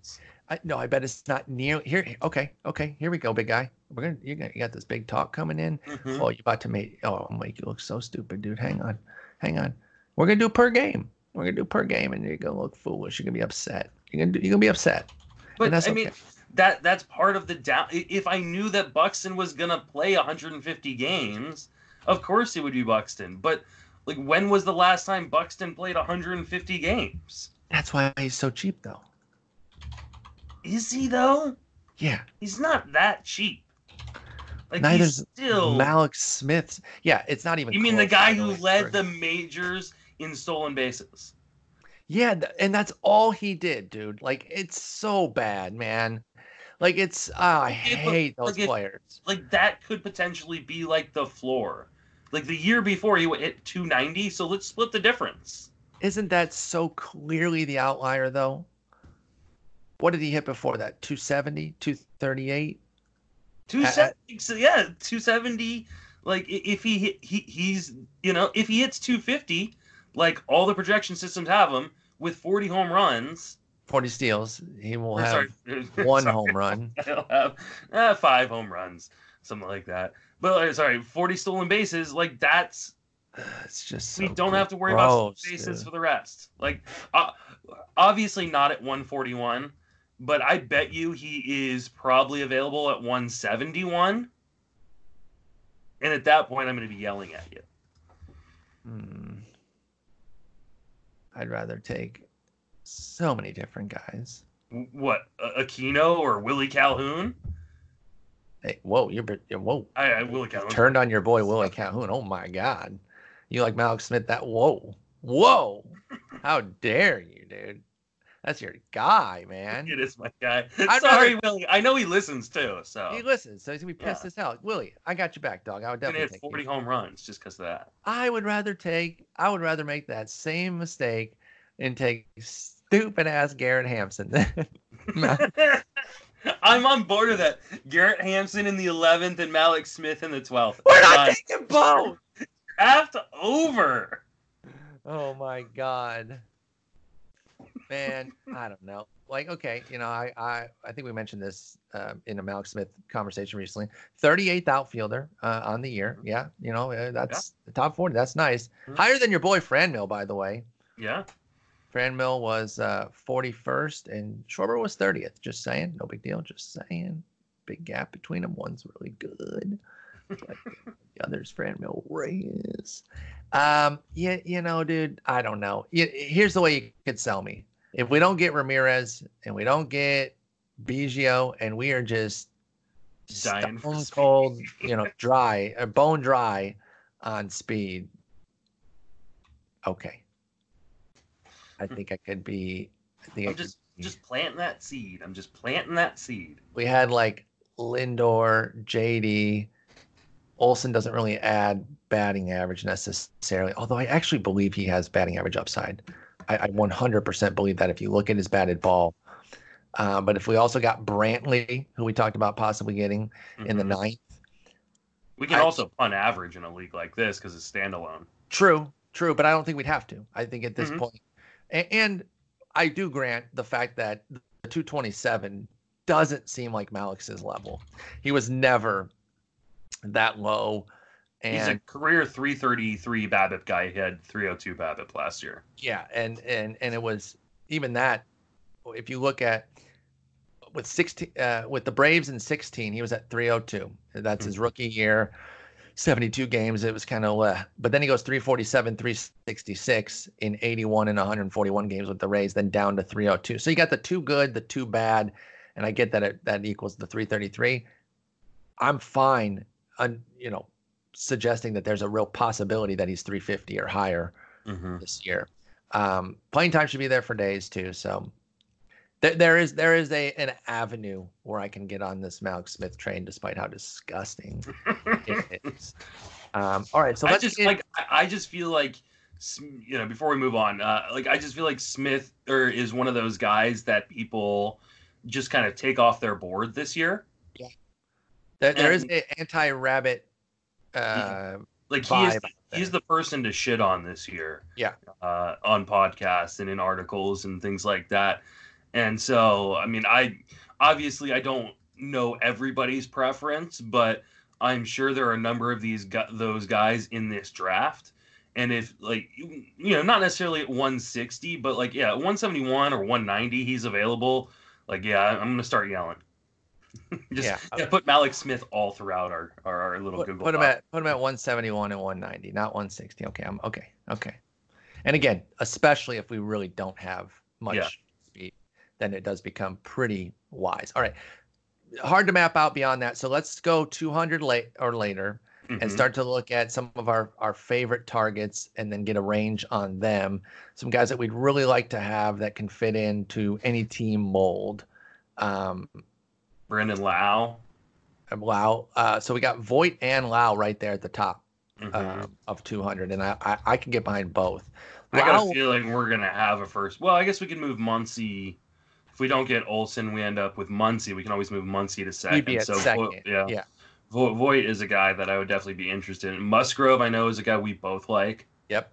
I, no, I bet it's not near here. Okay, okay, here we go, big guy. We're gonna you, got, you got this big talk coming in. Mm-hmm. Oh, you about to make? Oh, I'll make you look so stupid, dude. Hang on, hang on. We're gonna do per game. We're gonna do per game, and you're gonna look foolish. You're gonna be upset. You're gonna do, you're gonna be upset. But I okay. mean, that that's part of the down. If I knew that Buxton was gonna play 150 games, of course it would be Buxton. But like, when was the last time Buxton played 150 games? That's why he's so cheap, though. Is he though? Yeah. He's not that cheap. Like Neither's still Mallex Smith. Yeah, it's not even. You mean the guy who led the majors in stolen bases? Yeah, and that's all he did, dude. Like it's so bad, man. Like it's oh, I hate those like players. It, like that could potentially be like the floor. Like the year before he hit 290, so let's split the difference. Isn't that so clearly the outlier though? What did he hit before that? 270, 238? 270, yeah, 270. Like if he he he's you know if he hits 250, like all the projection systems have him with 40 home runs, 40 steals, he will have sorry, one sorry, home run. He'll have uh, five home runs, something like that. But sorry, 40 stolen bases, like that's it's just so we don't have to worry gross, about bases dude. for the rest. Like uh, obviously not at 141 but I bet you he is probably available at 171. And at that point, I'm going to be yelling at you. Hmm. I'd rather take so many different guys. What, Aquino or Willie Calhoun? Hey, whoa, you're whoa. I, I Willie Calhoun. Turned on your boy Willie Calhoun. Oh my God, you like Mallex Smith? That whoa, whoa! How dare you, dude? That's your guy, man. It is my guy. I'd Sorry. Willie. I know he listens too. So he listens, so he's gonna be pissed yeah. as hell. Willie, I got your back, dog. I would definitely take 40 you. home runs just because of that. I would rather take. I would rather make that same mistake and take stupid ass Garrett Hampson. I'm on board with that. Garrett Hampson in the 11th and Mallex Smith in the 12th. We're not taking both. Draft over. Oh my god man, I don't know. Like, okay, you know, I I, I think we mentioned this uh, in a Mallex Smith conversation recently. 38th outfielder uh, on the year. Yeah, you know, uh, that's yeah. the top 40. That's nice. Mm-hmm. Higher than your boy Franmil, by the way. Yeah. Franmil was uh, 41st and Schwarber was 30th. Just saying. No big deal. Just saying. Big gap between them. One's really good. Like the other's Franmil Reyes. Um, yeah, you know, dude, I don't know. Here's the way you could sell me if we don't get Ramirez and we don't get Biggio and we are just dying stone cold, you know, dry, or uh, bone dry on speed. Okay. I think I could be. I think I'm I just be, just planting that seed. I'm just planting that seed. We had like Lindor, JD. Olson doesn't really add batting average necessarily, although I actually believe he has batting average upside. I, I 100% believe that if you look at his batted ball. Uh, but if we also got Brantley, who we talked about possibly getting mm-hmm. in the mm-hmm. ninth, we can I, also punt average in a league like this because it's standalone. True, true, but I don't think we'd have to. I think at this mm-hmm. point, and, I do grant the fact that the 227 doesn't seem like Mallex's level. He was never that low. And he's a career 333 BABIP guy. He had 302 BABIP last year. Yeah, and and and it was even that. If you look at with 16 uh, with the Braves in 16, he was at 302. That's his rookie year. 72 games. It was kind of, uh, but then he goes 347, 366 in 81 and 141 games with the Rays, then down to 302. So you got the two good, the two bad, and I get that it, that equals the 333. I'm fine, on, you know, suggesting that there's a real possibility that he's 350 or higher mm-hmm. this year. Um, playing time should be there for days too. So there, there is there is a an avenue where I can get on this Mallex Smith train, despite how disgusting it is. Um, all right, so I let's just get- like I I just feel like you know before we move on, uh, like I just feel like Smith or is one of those guys that people just kind of take off their board this year. there, there is and- an anti-rabbit. Uh, Like he is Vibe he's the person to shit on this year. Yeah. Uh, on podcasts and in articles and things like that. And so, I mean, I obviously I don't know everybody's preference, but I'm sure there are a number of these those guys in this draft. And if like you know, not necessarily at 160, but like yeah, 171 or 190, he's available. Like yeah, I'm gonna start yelling. Just Yeah. yeah, put Mallex Smith all throughout our our, our little put, Google. put him Doc. at put him at 171 and 190, not 160. Okay, I'm okay. Okay. And again, especially if we really don't have much Yeah. Then it does become pretty wise. All right. Hard to map out beyond that. So let's go 200 late or later and Mhm. start to look at some of our our favorite targets and then get a range on them. Some guys that we'd really like to have that can fit into any team mold. Um, Brandon Lowe. Lowe. Uh, so we got Voit and Lowe right there at the top Mhm. um, of 200, and I, I I can get behind both. I got Lowe- a feeling we're gonna have a first. Well, I guess we can move Muncy. If we don't get Olson, we end up with Muncy. We can always move Muncy to second. He'd be at so Vo- yeah, yeah. Vo- Voit is a guy that I would definitely be interested in. Musgrove, I know, is a guy we both like. Yep,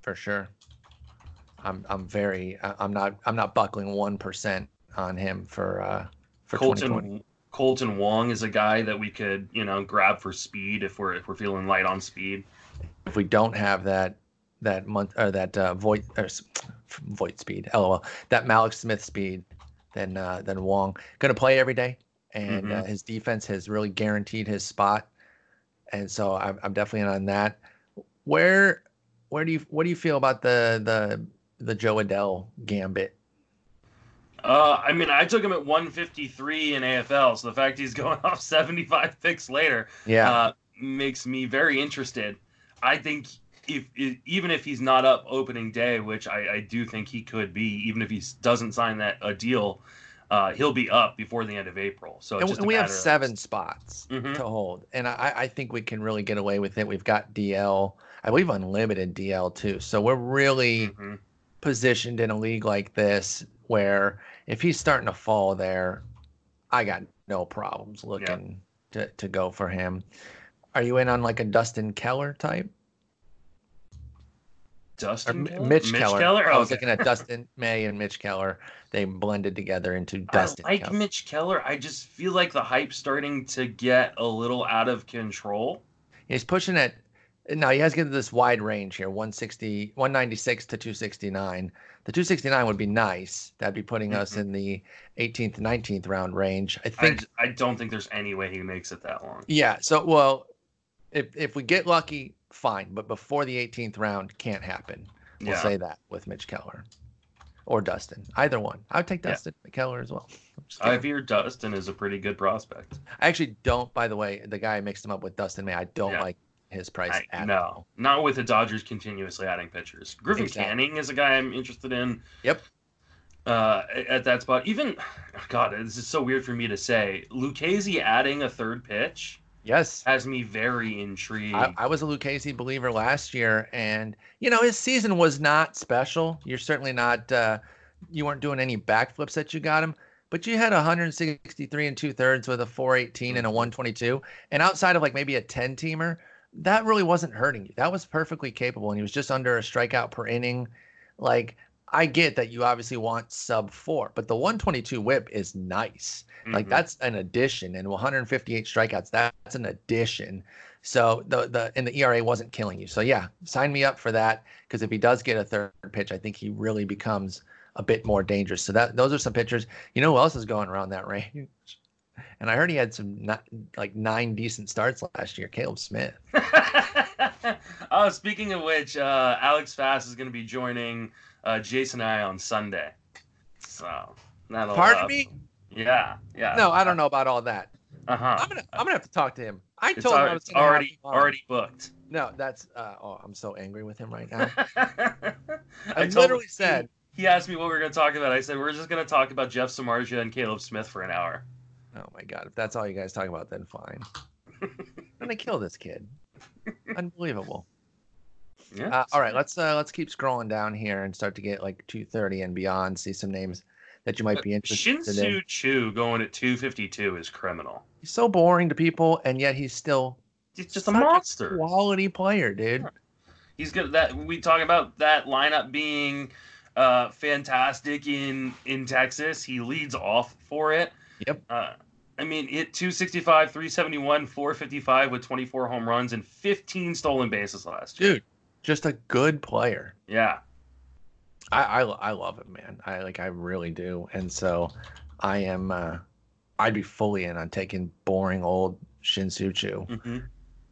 for sure. I'm I'm very I'm not I'm not buckling one percent on him for uh for Kolten Kolten Wong is a guy that we could, you know, grab for speed if we're if we're feeling light on speed. If we don't have that that month or that uh, Voight or Voight speed, lol, that Mallex Smith speed, then uh, then Wong gonna play every day, and uh, his defense has really guaranteed his spot, and so I'm I'm definitely in on that. Where where do you what do you feel about the the the Jo Adell gambit? Uh, I mean, I took him at 153 in AFL, so the fact he's going off 75 picks later Yeah, uh, makes me very interested. I think if, i even if he's not up opening day, which I, I do think he could be, even if he doesn't sign that a deal, uh, he'll be up before the end of April. So it's and, we have seven spots Mhm. to hold, and I, I think we can really get away with it. We've got DL, I believe unlimited DL too, so we're really Mhm. positioned in a league like this where if he's starting to fall there, I got no problems looking to, to go for him. Are you in on like a Dustin Keller type? Dustin Keller? Mitch, Keller. I was Okay. looking at Dustin May and Mitch Keller. They blended together into Dustin I like Keller. Mitch Keller. I just feel like the hype's starting to get a little out of control. He's pushing it. Now he has given this wide range here 160, 196 to 269. The 269 would be nice. That'd be putting us Mhm. in the 18th, 19th round range. I I, think I don't think there's any way he makes it that long. Yeah. So, well, if if we get lucky, fine. But before the 18th round, can't happen. We'll Yeah. say that with Mitch Keller or Dustin, either one. I would take Yeah. Dustin Keller as well. I hear Dustin is a pretty good prospect. I actually don't. By the way, the guy I mixed him up with Dustin May. I don't Yeah. like his price I, no, all. not with the Dodgers continuously adding pitchers. Griffin Exactly. Canning is a guy I'm interested in. Yep. Uh, at that spot, even God, this is so weird for me to say. Lucchesi adding a third pitch Yes. has me very intrigued. I, I was a Lucchesi believer last year, and you know his season was not special. You're certainly not. Uh, you weren't doing any backflips that you got him, but you had 163 and two thirds with a 418 and a 122, and outside of like maybe a 10 teamer, that really wasn't hurting you. That was perfectly capable, and he was just under a strikeout per inning. Like I get that you obviously want sub four, but the 122 whip is nice. Like Mhm. that's an addition, and 158 strikeouts. That's an addition. So the the and the ERA wasn't killing you. So yeah, sign me up for that because if he does get a third pitch, I think he really becomes a bit more dangerous. So that those are some pitchers. You know who else is going around that range? And I heard he had some not, like nine decent starts last year. Caleb Smith. oh, speaking of which, uh, Alex Fast is going to be joining uh, Jason and I on Sunday. So that'll. Pardon uh, me? Yeah, yeah. No, I don't know about all that. Uh huh. I'm gonna I'm gonna have to talk to him. I told him I was gonna already already booked. No, that's uh, oh, I'm so angry with him right now. I I literally him- said he asked me what we were going to talk about. I said we're just to talk about Jeff Samardzija and Caleb Smith for an hour. Oh my god! If that's all you guys talk about, then fine. I'm gonna kill this kid. Unbelievable. Yeah. Uh, all right, let's uh, let's keep scrolling down here and start to get like 230 and beyond. See some names that you might be interested in. Shin-Soo Choo going at 252 is criminal. He's so boring to people, and yet he's still He's just a monster. quality player, dude. He's good. That we talk about that lineup being uh, fantastic in in Texas. He leads off for it. Yep. Uh, I mean, hit 265, 371, 455 with 24 home runs and 15 stolen bases last year. Dude, just a good player. Yeah. I, I I love him, man. I like I really do, and so I am. uh I'd be fully in on taking boring old Shin-Soo Choo. hmm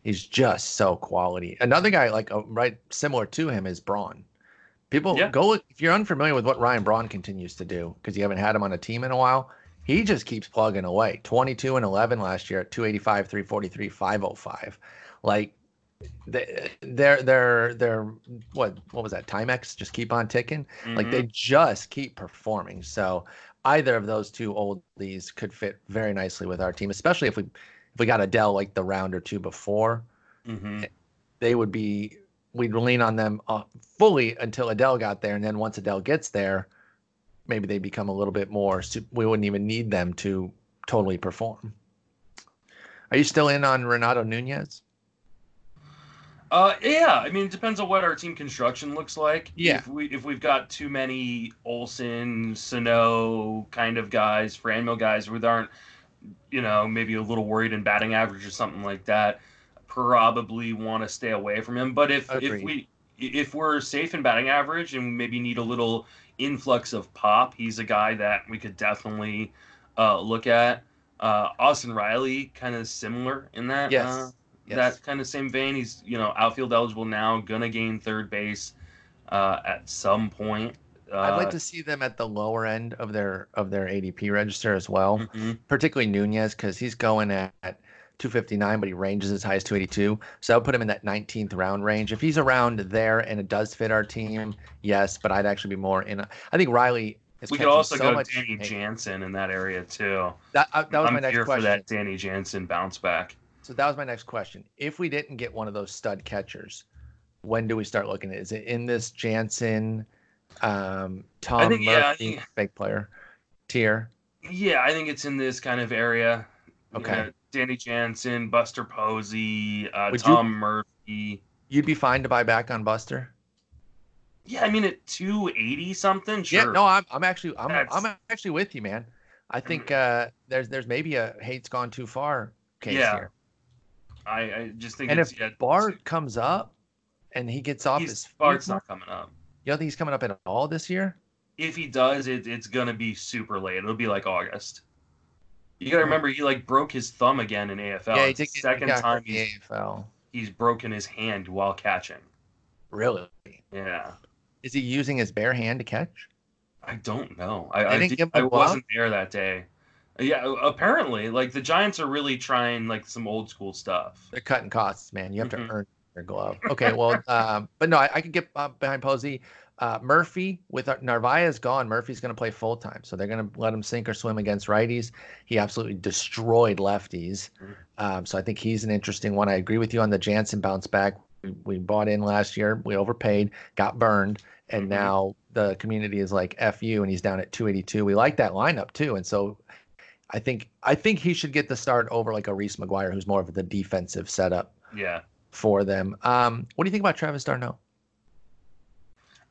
He's just so quality. Another guy like uh, right similar to him is Braun. People Yeah. go if you're unfamiliar with what Ryan Braun continues to do because you haven't had him on a team in a while. He just keeps plugging away. 22 and 11 last year at 285, 343, 505. Like they- they're they're they're what what was that? Timex just keep on ticking. Like they just keep performing. So either of those two oldies could fit very nicely with our team, especially if we if we got Adell like the round or two before. hmm They would be we'd lean on them uh, fully until Adell got there, and then once Adell gets there, maybe they become a little bit more. We wouldn't even need them to totally perform. Are you still in on Renato Nunez? Uh, yeah. I mean, it depends on what our team construction looks like. Yeah. If we if we've got too many Olson, Sano kind of guys, Franmil guys who aren't, you know, maybe a little worried in batting average or something like that, probably want to stay away from him. But if if we if we're safe in batting average and maybe need a little influx of pop, he's a guy that we could definitely uh, look at. Uh, Austin Riley, kind of similar in that. Yes. Uh, Yes. that kind of same vein. He's you know outfield eligible now, gonna gain third base uh, at some point. Uh, I'd like to see them at the lower end of their of their ADP register as well. mhm. particularly Nunez, because he's going at 259, but he ranges as high as 282. So I'll put him in that 19th round range. If he's around there and it does fit our team, yes, but I'd actually be more in. A, I think Riley is We could also so go Danny hate. Jansen in that area too. That, uh, that was I'm my next here question. for that Danny Jansen bounce back. So that was my next question. If we didn't get one of those stud catchers, when do we start looking at? it? Is it in this Jansen, um, Tom think, yeah, I Murphy, think- big player tier? Yeah, I think it's in this kind of area. You Okay. know, Danny Jansen, Buster Posey, uh, Would you- Tom Murphy. You'd be fine to buy back on Buster. Yeah, I mean at 280 something. Sure. Yeah, no, I'm I'm actually I'm That's- I'm actually with you, man. I think uh, there's there's maybe a hate's gone too far case Yeah, here. I, I just think And it's if yeah, Bart comes up and he gets off his Bart's not coming up. you don't think he's coming up at all this year? if he does, it, it's gonna be super late. It'll be like August. You gotta remember he like broke his thumb again in AFL. yeah, he did the second he time he's, AFL. he's broken his hand while catching. Really? Yeah, Is he using his bare hand to catch? I don't know. I I, didn't did- I wasn't there that day. Yeah, apparently, like the Giants are really trying like some old school stuff. They're cutting costs, man. You have Mhm. to earn your glove. Okay, well, um, but no, I, I could get uh, behind Posey. Uh, Murphy with our, Narvaez gone. Murphy's going to play full time, so they're going to let him sink or swim against righties. He absolutely destroyed lefties, Mhm. um, so I think he's an interesting one. I agree with you on the Jansen bounce back. We, we bought in last year, we overpaid, got burned, and Mhm. now the community is like "f you," and he's down at 282. We like that lineup too, and so I think I think he should get the start over like a Reese McGuire, who's more of the defensive setup Yeah, for them. Um, what do you think about Travis d'Arnaud?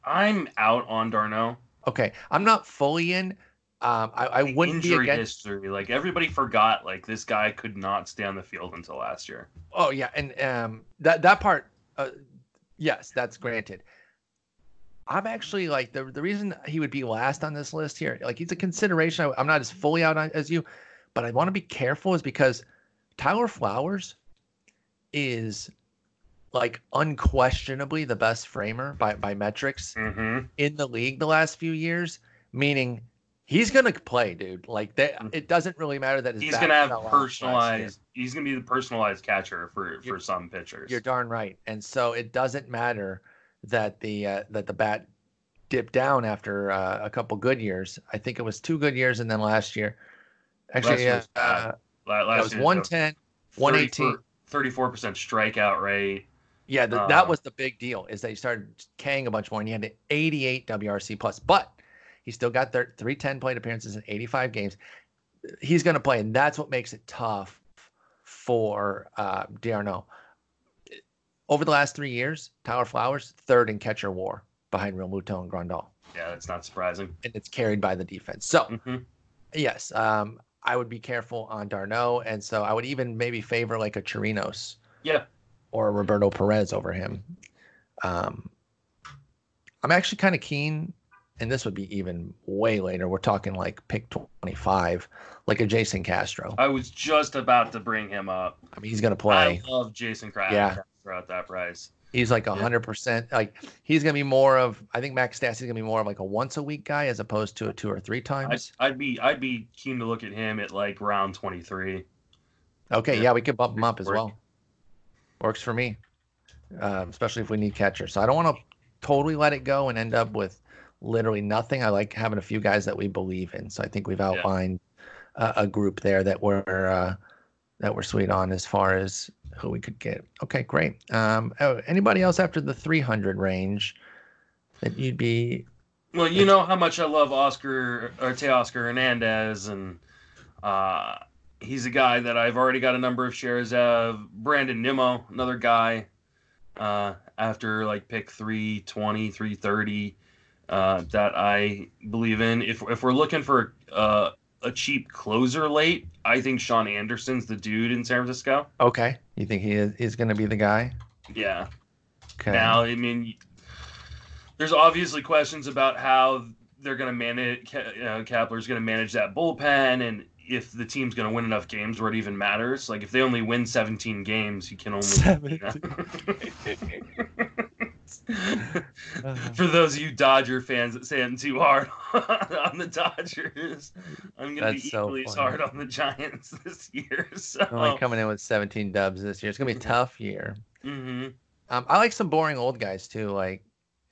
I'm out on d'Arnaud. Okay, I'm not fully in. Um, I, I wouldn't be injury against. history. Like everybody forgot, like this guy could not stay on the field until last year. Oh yeah, and um, that that part, uh, yes, that's granted. I'm actually like the the reason he would be last on this list here. Like he's a consideration. I, I'm not as fully out on, as you, but I want to be careful is because Tyler Flowers is like unquestionably the best framer by by metrics Mm-hmm. in the league the last few years. Meaning he's gonna play, dude. Like that, it doesn't really matter that He's gonna have fell off last year. personalized. He's gonna be the personalized catcher for for You're- some pitchers. You're darn right. And so it doesn't matter that the uh, that the bat dipped down after uh, a couple good years. I think it was two good years, and then last year, actually, Last uh. That Last was year, 110, 118. 34 percent strikeout rate. Yeah, th- Uh, that was the big deal. Is they started Kang a bunch more, and he had an 88 WRC plus, but he still got their 310 plate appearances in 85 games. He's going to play, and that's what makes it tough for uh, D'Arnaud. Over the last three years, Tyler Flowers third in catcher WAR behind Realmuto and Grandal, Yeah, that's not surprising. and it's carried by the defense. So hmm yes, um, I would be careful on d'Arnaud, and so I would even maybe favor like a Chirinos Yeah, or Roberto Perez over him. Um, I'm actually kind of keen, and this would be even way later. We're talking like pick 25, like a Jason Castro. I was just about to bring him up. I mean, he's gonna play. I love Jason Craft Yeah. At that price. He's like a hundred percent. Like he's gonna be more of. I think Max Stassi's gonna be more of like a once a week guy as opposed to a two or three I'd, times. I'd be I'd be keen to look at him at like round 23. Okay, yeah. yeah, we could bump him up as well. Works for me, um, especially if we need catcher. So I don't want to totally let it go and end up with literally nothing. I like having a few guys that we believe in. So I think we've outlined a, a group there that we're uh, that we're sweet on as far as who we could get. Okay, great. Um, oh, anybody else after the 300 range that you'd be? Well, you know how much I love Oscar or Teoscar Hernandez, and uh, he's a guy that I've already got a number of shares of. Brandon Nimmo, another guy, uh, after like pick 320, 330, uh, that I believe in. If, if we're looking for uh, a cheap closer late, I think Shaun Anderson's the dude in San Francisco. Okay, you think he is, is going to be the guy? Yeah. Okay. Now, I mean, there's obviously questions about how they're going to manage. Ka- You know, Kapler's going to manage that bullpen, and if the team's going to win enough games where it even matters. Like if they only win 17 games, you can only. 17. For those of you Dodger fans that say I'm too hard on the Dodgers, I'm going to be so equally as hard on the Giants this year. So, Only coming in with 17 dubs this year. It's gonna be a tough year. Mm-hmm. Um, I like some boring old guys too. Like,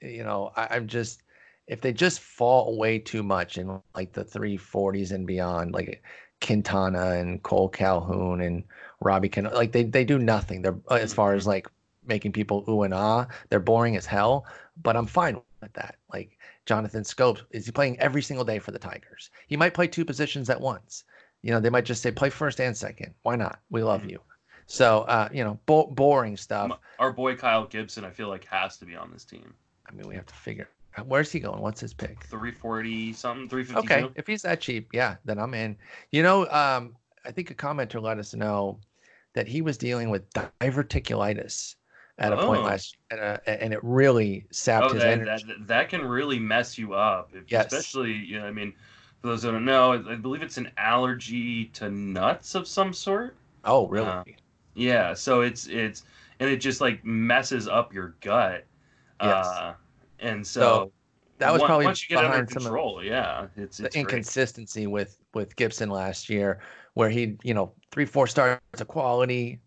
you know, I, I'm just if they just fall away too much in like the 340s and beyond, like Quintana and Cole Calhoun and Robbie Can, like they they do nothing. They're uh, as far as like making people ooh and ah. They're boring as hell. But I'm fine with that. Like Jonathan Schoop's, is he playing every single day for the Tigers? He might play two positions at once. You know, they might just say play first and second. Why not? We love Mhm. you. So, uh, you know, bo- boring stuff. Our boy Kyle Gibson, I feel like, has to be on this team. I mean, we have to figure. Where's he going? What's his pick? 340 something, 352. Okay, if he's that cheap, yeah, then I'm in. You know, um, I think a commenter let us know that he was dealing with diverticulitis at a point Oh. last year, and, uh, and it really sapped Oh, his that, energy. that, that can really mess you up. If- Yes. Especially, you know, I mean, for those who don't know, I believe it's an allergy to nuts of some sort. oh, really? uh, Yeah, so it's it's and it just like messes up your gut. Yes. Uh, and so, So, that was probably once you get under behind some of control, yeah, it's, the it's great. inconsistency with with Gibson last year, where he, you know, three four starts of quality,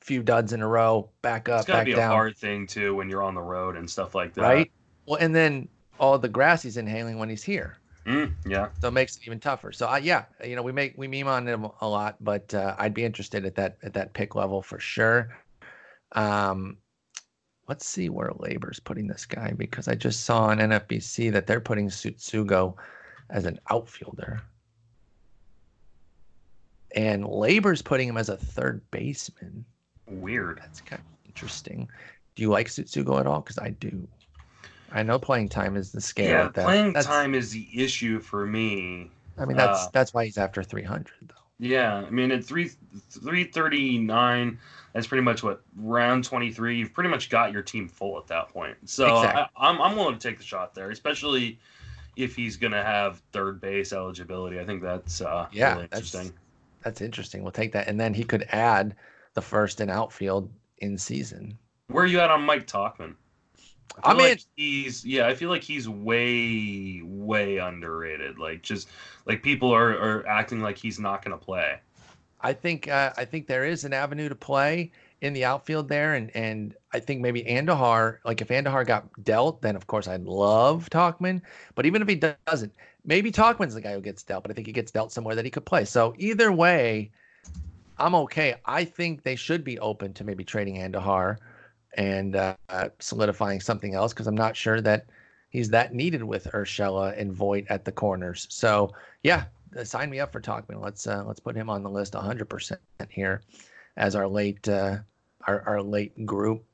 few duds in a row, back up, It's gotta back be a down. hard thing too when you're on the road and stuff like that. right? Well, and then all the grass he's inhaling when he's here, Mm, yeah. so it makes it even tougher. So, I yeah, you know, we make we meme on him a lot, but uh, I'd be interested at that at that pick level for sure. Um, let's see where LABR's putting this guy because I just saw on NFBC that they're putting Tsutsugo as an outfielder, and LABR's putting him as a third baseman. Weird. That's kind of interesting. Do you like Tsutsugo at all? Because I do. I know playing time is the scale. Yeah, that. playing That's- time is the issue for me. I mean, that's uh, that's why he's after 300 though. Yeah, I mean at three three thirty nine, that's pretty much what round twenty three. You've pretty much got your team full at that point. So Exactly. I, I'm I'm willing to take the shot there, especially if he's gonna have third base eligibility. I think that's uh, Yeah, really that's- interesting. That's interesting. We'll take that, and then he could add the first and outfield in season. Where are you at on Mike Tauchman? I I'm feel in. like he's yeah. I feel like he's way way underrated. Like just like people are are acting like he's not gonna play. I think uh, I think there is an avenue to play in the outfield there, and and I think maybe Andújar, like if Andújar got dealt, then of course I'd love Tauchman. But even if he doesn't, maybe Tauchman's the guy who gets dealt. But I think he gets dealt somewhere that he could play. So either way, I'm okay. I think they should be open to maybe trading Andújar and uh, solidifying something else because I'm not sure that he's that needed with Urshela and Voit at the corners. So yeah, uh, sign me up for Tauchman. Let's uh, let's put him on the list 100% here as our late uh, our our late group.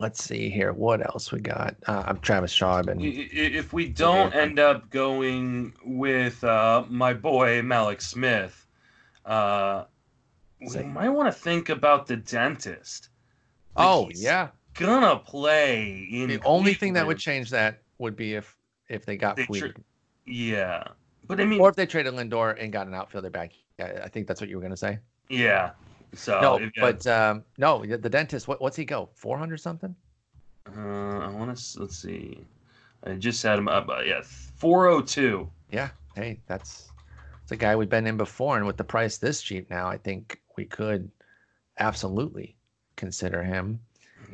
Let's see here. What else we got? Uh, I'm Travis Shaw. And if we don't end up going with uh, my boy Mallex Smith, uh, we might want to think about the dentist. Like oh yeah, gonna play in. The only thing that would change that would be if if they got they tra- Yeah, but I mean, or if they traded Lindor and got an outfielder back. Yeah, I think that's what you were gonna say. Yeah. So no, but um, no, the dentist. What, what's he go? Four hundred something. Uh, I want to let's see. I just had him up. Uh, yeah, four oh two. Yeah. Hey, that's it's a guy we've been in before, and with the price this cheap now, I think we could absolutely consider him.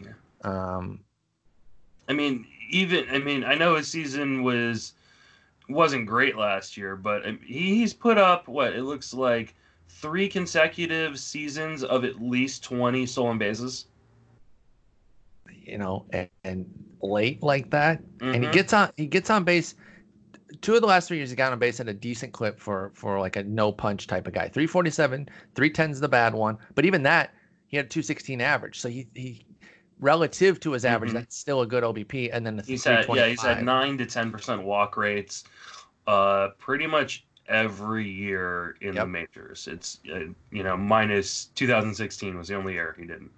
Yeah. Um, I mean, even I mean, I know his season was wasn't great last year, but um, he's put up what it looks like three consecutive seasons of at least twenty stolen bases. You know, and, and late like that, mm-hmm. and he Mm-hmm. gets on he gets on base two of the last three years he got on base at a decent clip for for like a no punch type of guy. 347, 310 is the bad one, but even that he had 216 average. So he he relative to his average, Mhm. that's still a good OBP. And then the He's had yeah, he's had nine to ten percent walk rates, uh, pretty much every year in the majors. It's uh, you know minus 2016 was the only year he didn't.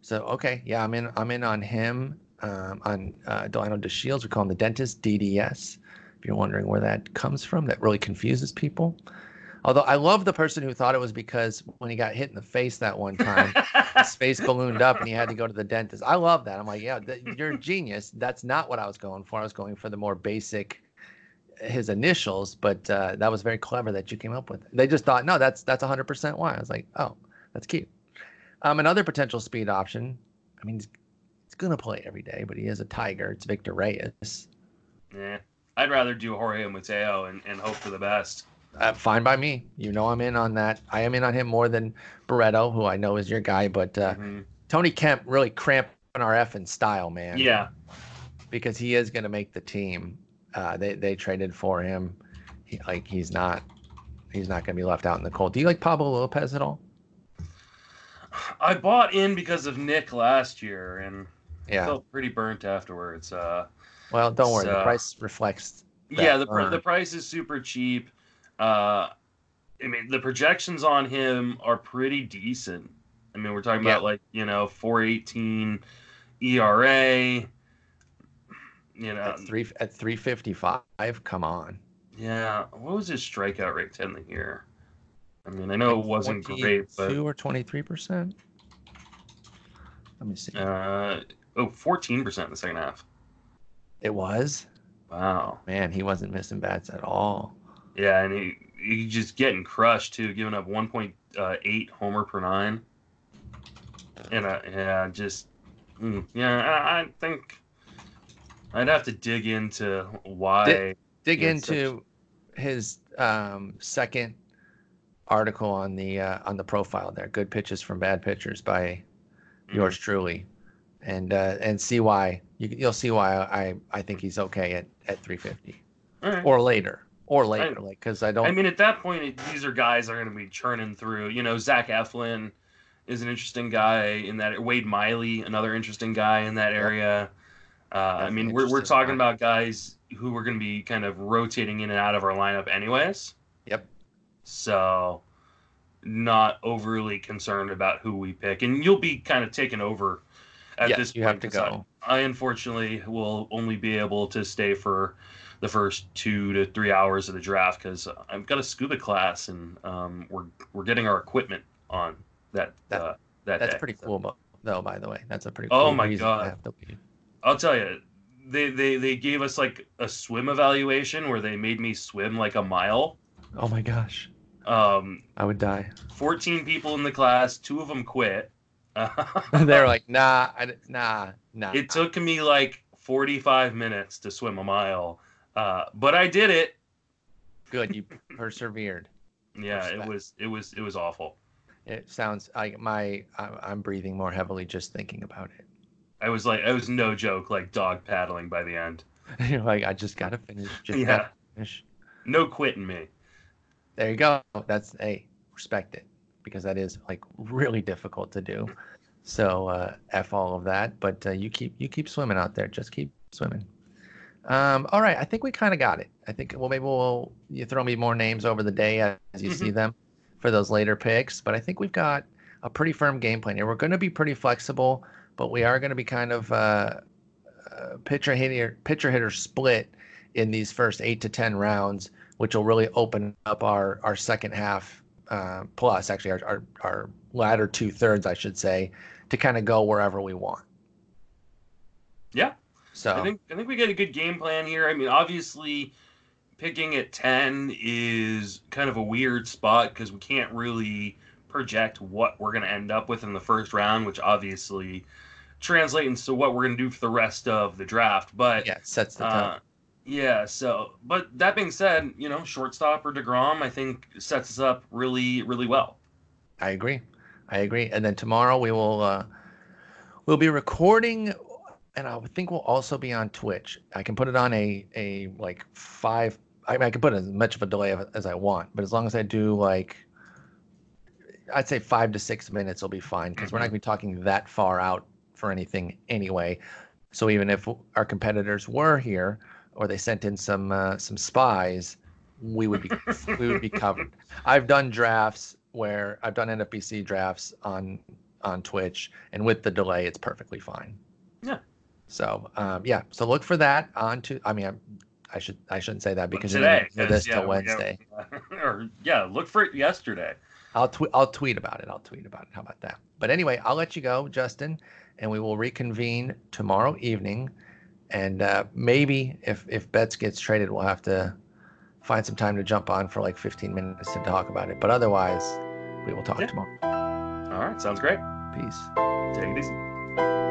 So okay, yeah, I'm in. I'm in on him. Um, on uh, Delino DeShields, we call him the dentist DDS. You're wondering where that comes from, that really confuses people. Although I love the person who thought it was because when he got hit in the face that one time, his face ballooned up and he had to go to the dentist. I love that. I'm like, yeah, th- you're a genius. That's not what I was going for. I was going for the more basic, his initials. But uh, that was very clever that you came up with. They just thought, no, that's that's 100% why. I was like, oh, that's cute. Um, another potential speed option. I mean, he's, he's gonna play every day, but he is a tiger. It's Victor Reyes. yeah, I'd rather do Jorge Mateo and, and hope for the best. Uh, fine by me. You know I'm in on that. I am in on him more than Barreto, who I know is your guy. But uh, Mhm. Tony Kemp really cramping our effing style, man. Yeah, because he is going to make the team. Uh, they they traded for him. He, like he's not he's not going to be left out in the cold. Do you like Pablo Lopez at all? I bought in because of Nick last year and Yeah. felt pretty burnt afterwards. Uh, Well, don't worry. The price reflects. that yeah, the pr- the price is super cheap. Uh, I mean, the projections on him are pretty decent. I mean, we're talking Yeah. about like you know 418 ERA. You know, at three at three fifty five. Come on. yeah. What was his strikeout rate end the year? I mean, I know it wasn't great, but two or twenty three percent. Let me see. uh, oh, 14 percent in the second half. It was Wow. man. He wasn't missing bats at all. Yeah, and he he just getting crushed too, giving up 1.8 homer per nine. And uh, yeah, just mm, yeah, I, I think I'd have to dig into why. dig it's into his um, second article on the uh, on the profile there. Good pitches from bad pitchers by Mm-hmm. yours truly, and uh, and see why you, you'll see why I I think he's okay at at 350 All right. or later or later, like because I don't. I mean, at that point, these are guys that are going to be churning through. You know, Zach Eflin is an interesting guy in that. Wade Miley, another interesting guy in that area. Uh, I mean, we're we're talking guy. about guys who are going to be kind of rotating in and out of our lineup, anyways. Yep. So, not overly concerned about who we pick, and you'll be kind of taken over at yes, this you have to go. I unfortunately will only be able to stay for the first two to three hours of the draft because I've got a scuba class and um, we're we're getting our equipment on that That- uh, that That's day. pretty cool, though by the way, that's a pretty. cool Oh my God. To have to leave. I'll tell you, they, they they gave us like a swim evaluation where they made me swim like a mile. Oh my gosh, Um, I would die. 14 people in the class, two of them quit. They're like, nah, I, nah, nah. It took me like 45 minutes to swim a mile, uh, but I did it. Good, you persevered. Yeah, Respect. it was it was it was awful. It sounds like my I'm breathing more heavily just thinking about it. I was like, I was no joke, like dog paddling by the end. You're like, I just gotta finish. Just yeah. Finish. No quitting me. There you go. That's hey, respect it because that is like really difficult to do. So uh, f all of that, but uh, you keep you keep swimming out there. Just keep swimming. Um, all right, I think we kind of got it. I think well maybe we'll you throw me more names over the day as you mm-hmm. see them for those later picks, but I think we've got a pretty firm game plan here. We're going to be pretty flexible, but we are going to be kind of uh, uh, pitcher hitter pitcher hitter split in these first eight to ten rounds, which will really open up our our second half uh, plus actually our, our our latter two thirds, I should say, to kind of go wherever we want. Yeah. So I think I think we get a good game plan here. I mean, obviously, picking at ten is kind of a weird spot because we can't really project what we're going to end up with in the first round, which obviously translates into what we're going to do for the rest of the draft. But yeah, sets the tone. Uh, yeah. So, but that being said, you know, shortstop or Degrom, I think sets us up really, really well. I agree. I agree. And then tomorrow we will uh, we'll be recording, and I think we'll also be on Twitch. I can put it on a a like five. I mean, I can put as much of a delay as I want, but as long as I do like, I'd say five to six minutes will be fine because we're not mm-hmm. going to be talking that far out for anything anyway. So even if our competitors were here or they sent in some uh, some spies, we would be we would be covered. I've done drafts where I've done NFBC drafts on on Twitch, and with the delay, it's perfectly fine. Yeah. So um, yeah, so look for that on to. I mean, I, I should I shouldn't say that because today this yeah, till Wednesday. Yeah, or yeah, look for it yesterday. I'll tweet I'll tweet about it. I'll tweet about it. How about that? But anyway, I'll let you go, Justin, and we will reconvene tomorrow evening. And uh, maybe if if Betts gets traded, we'll have to find some time to jump on for like 15 minutes to talk about it. But otherwise, we will talk yeah. tomorrow. All right. Sounds great. Peace. Take it easy.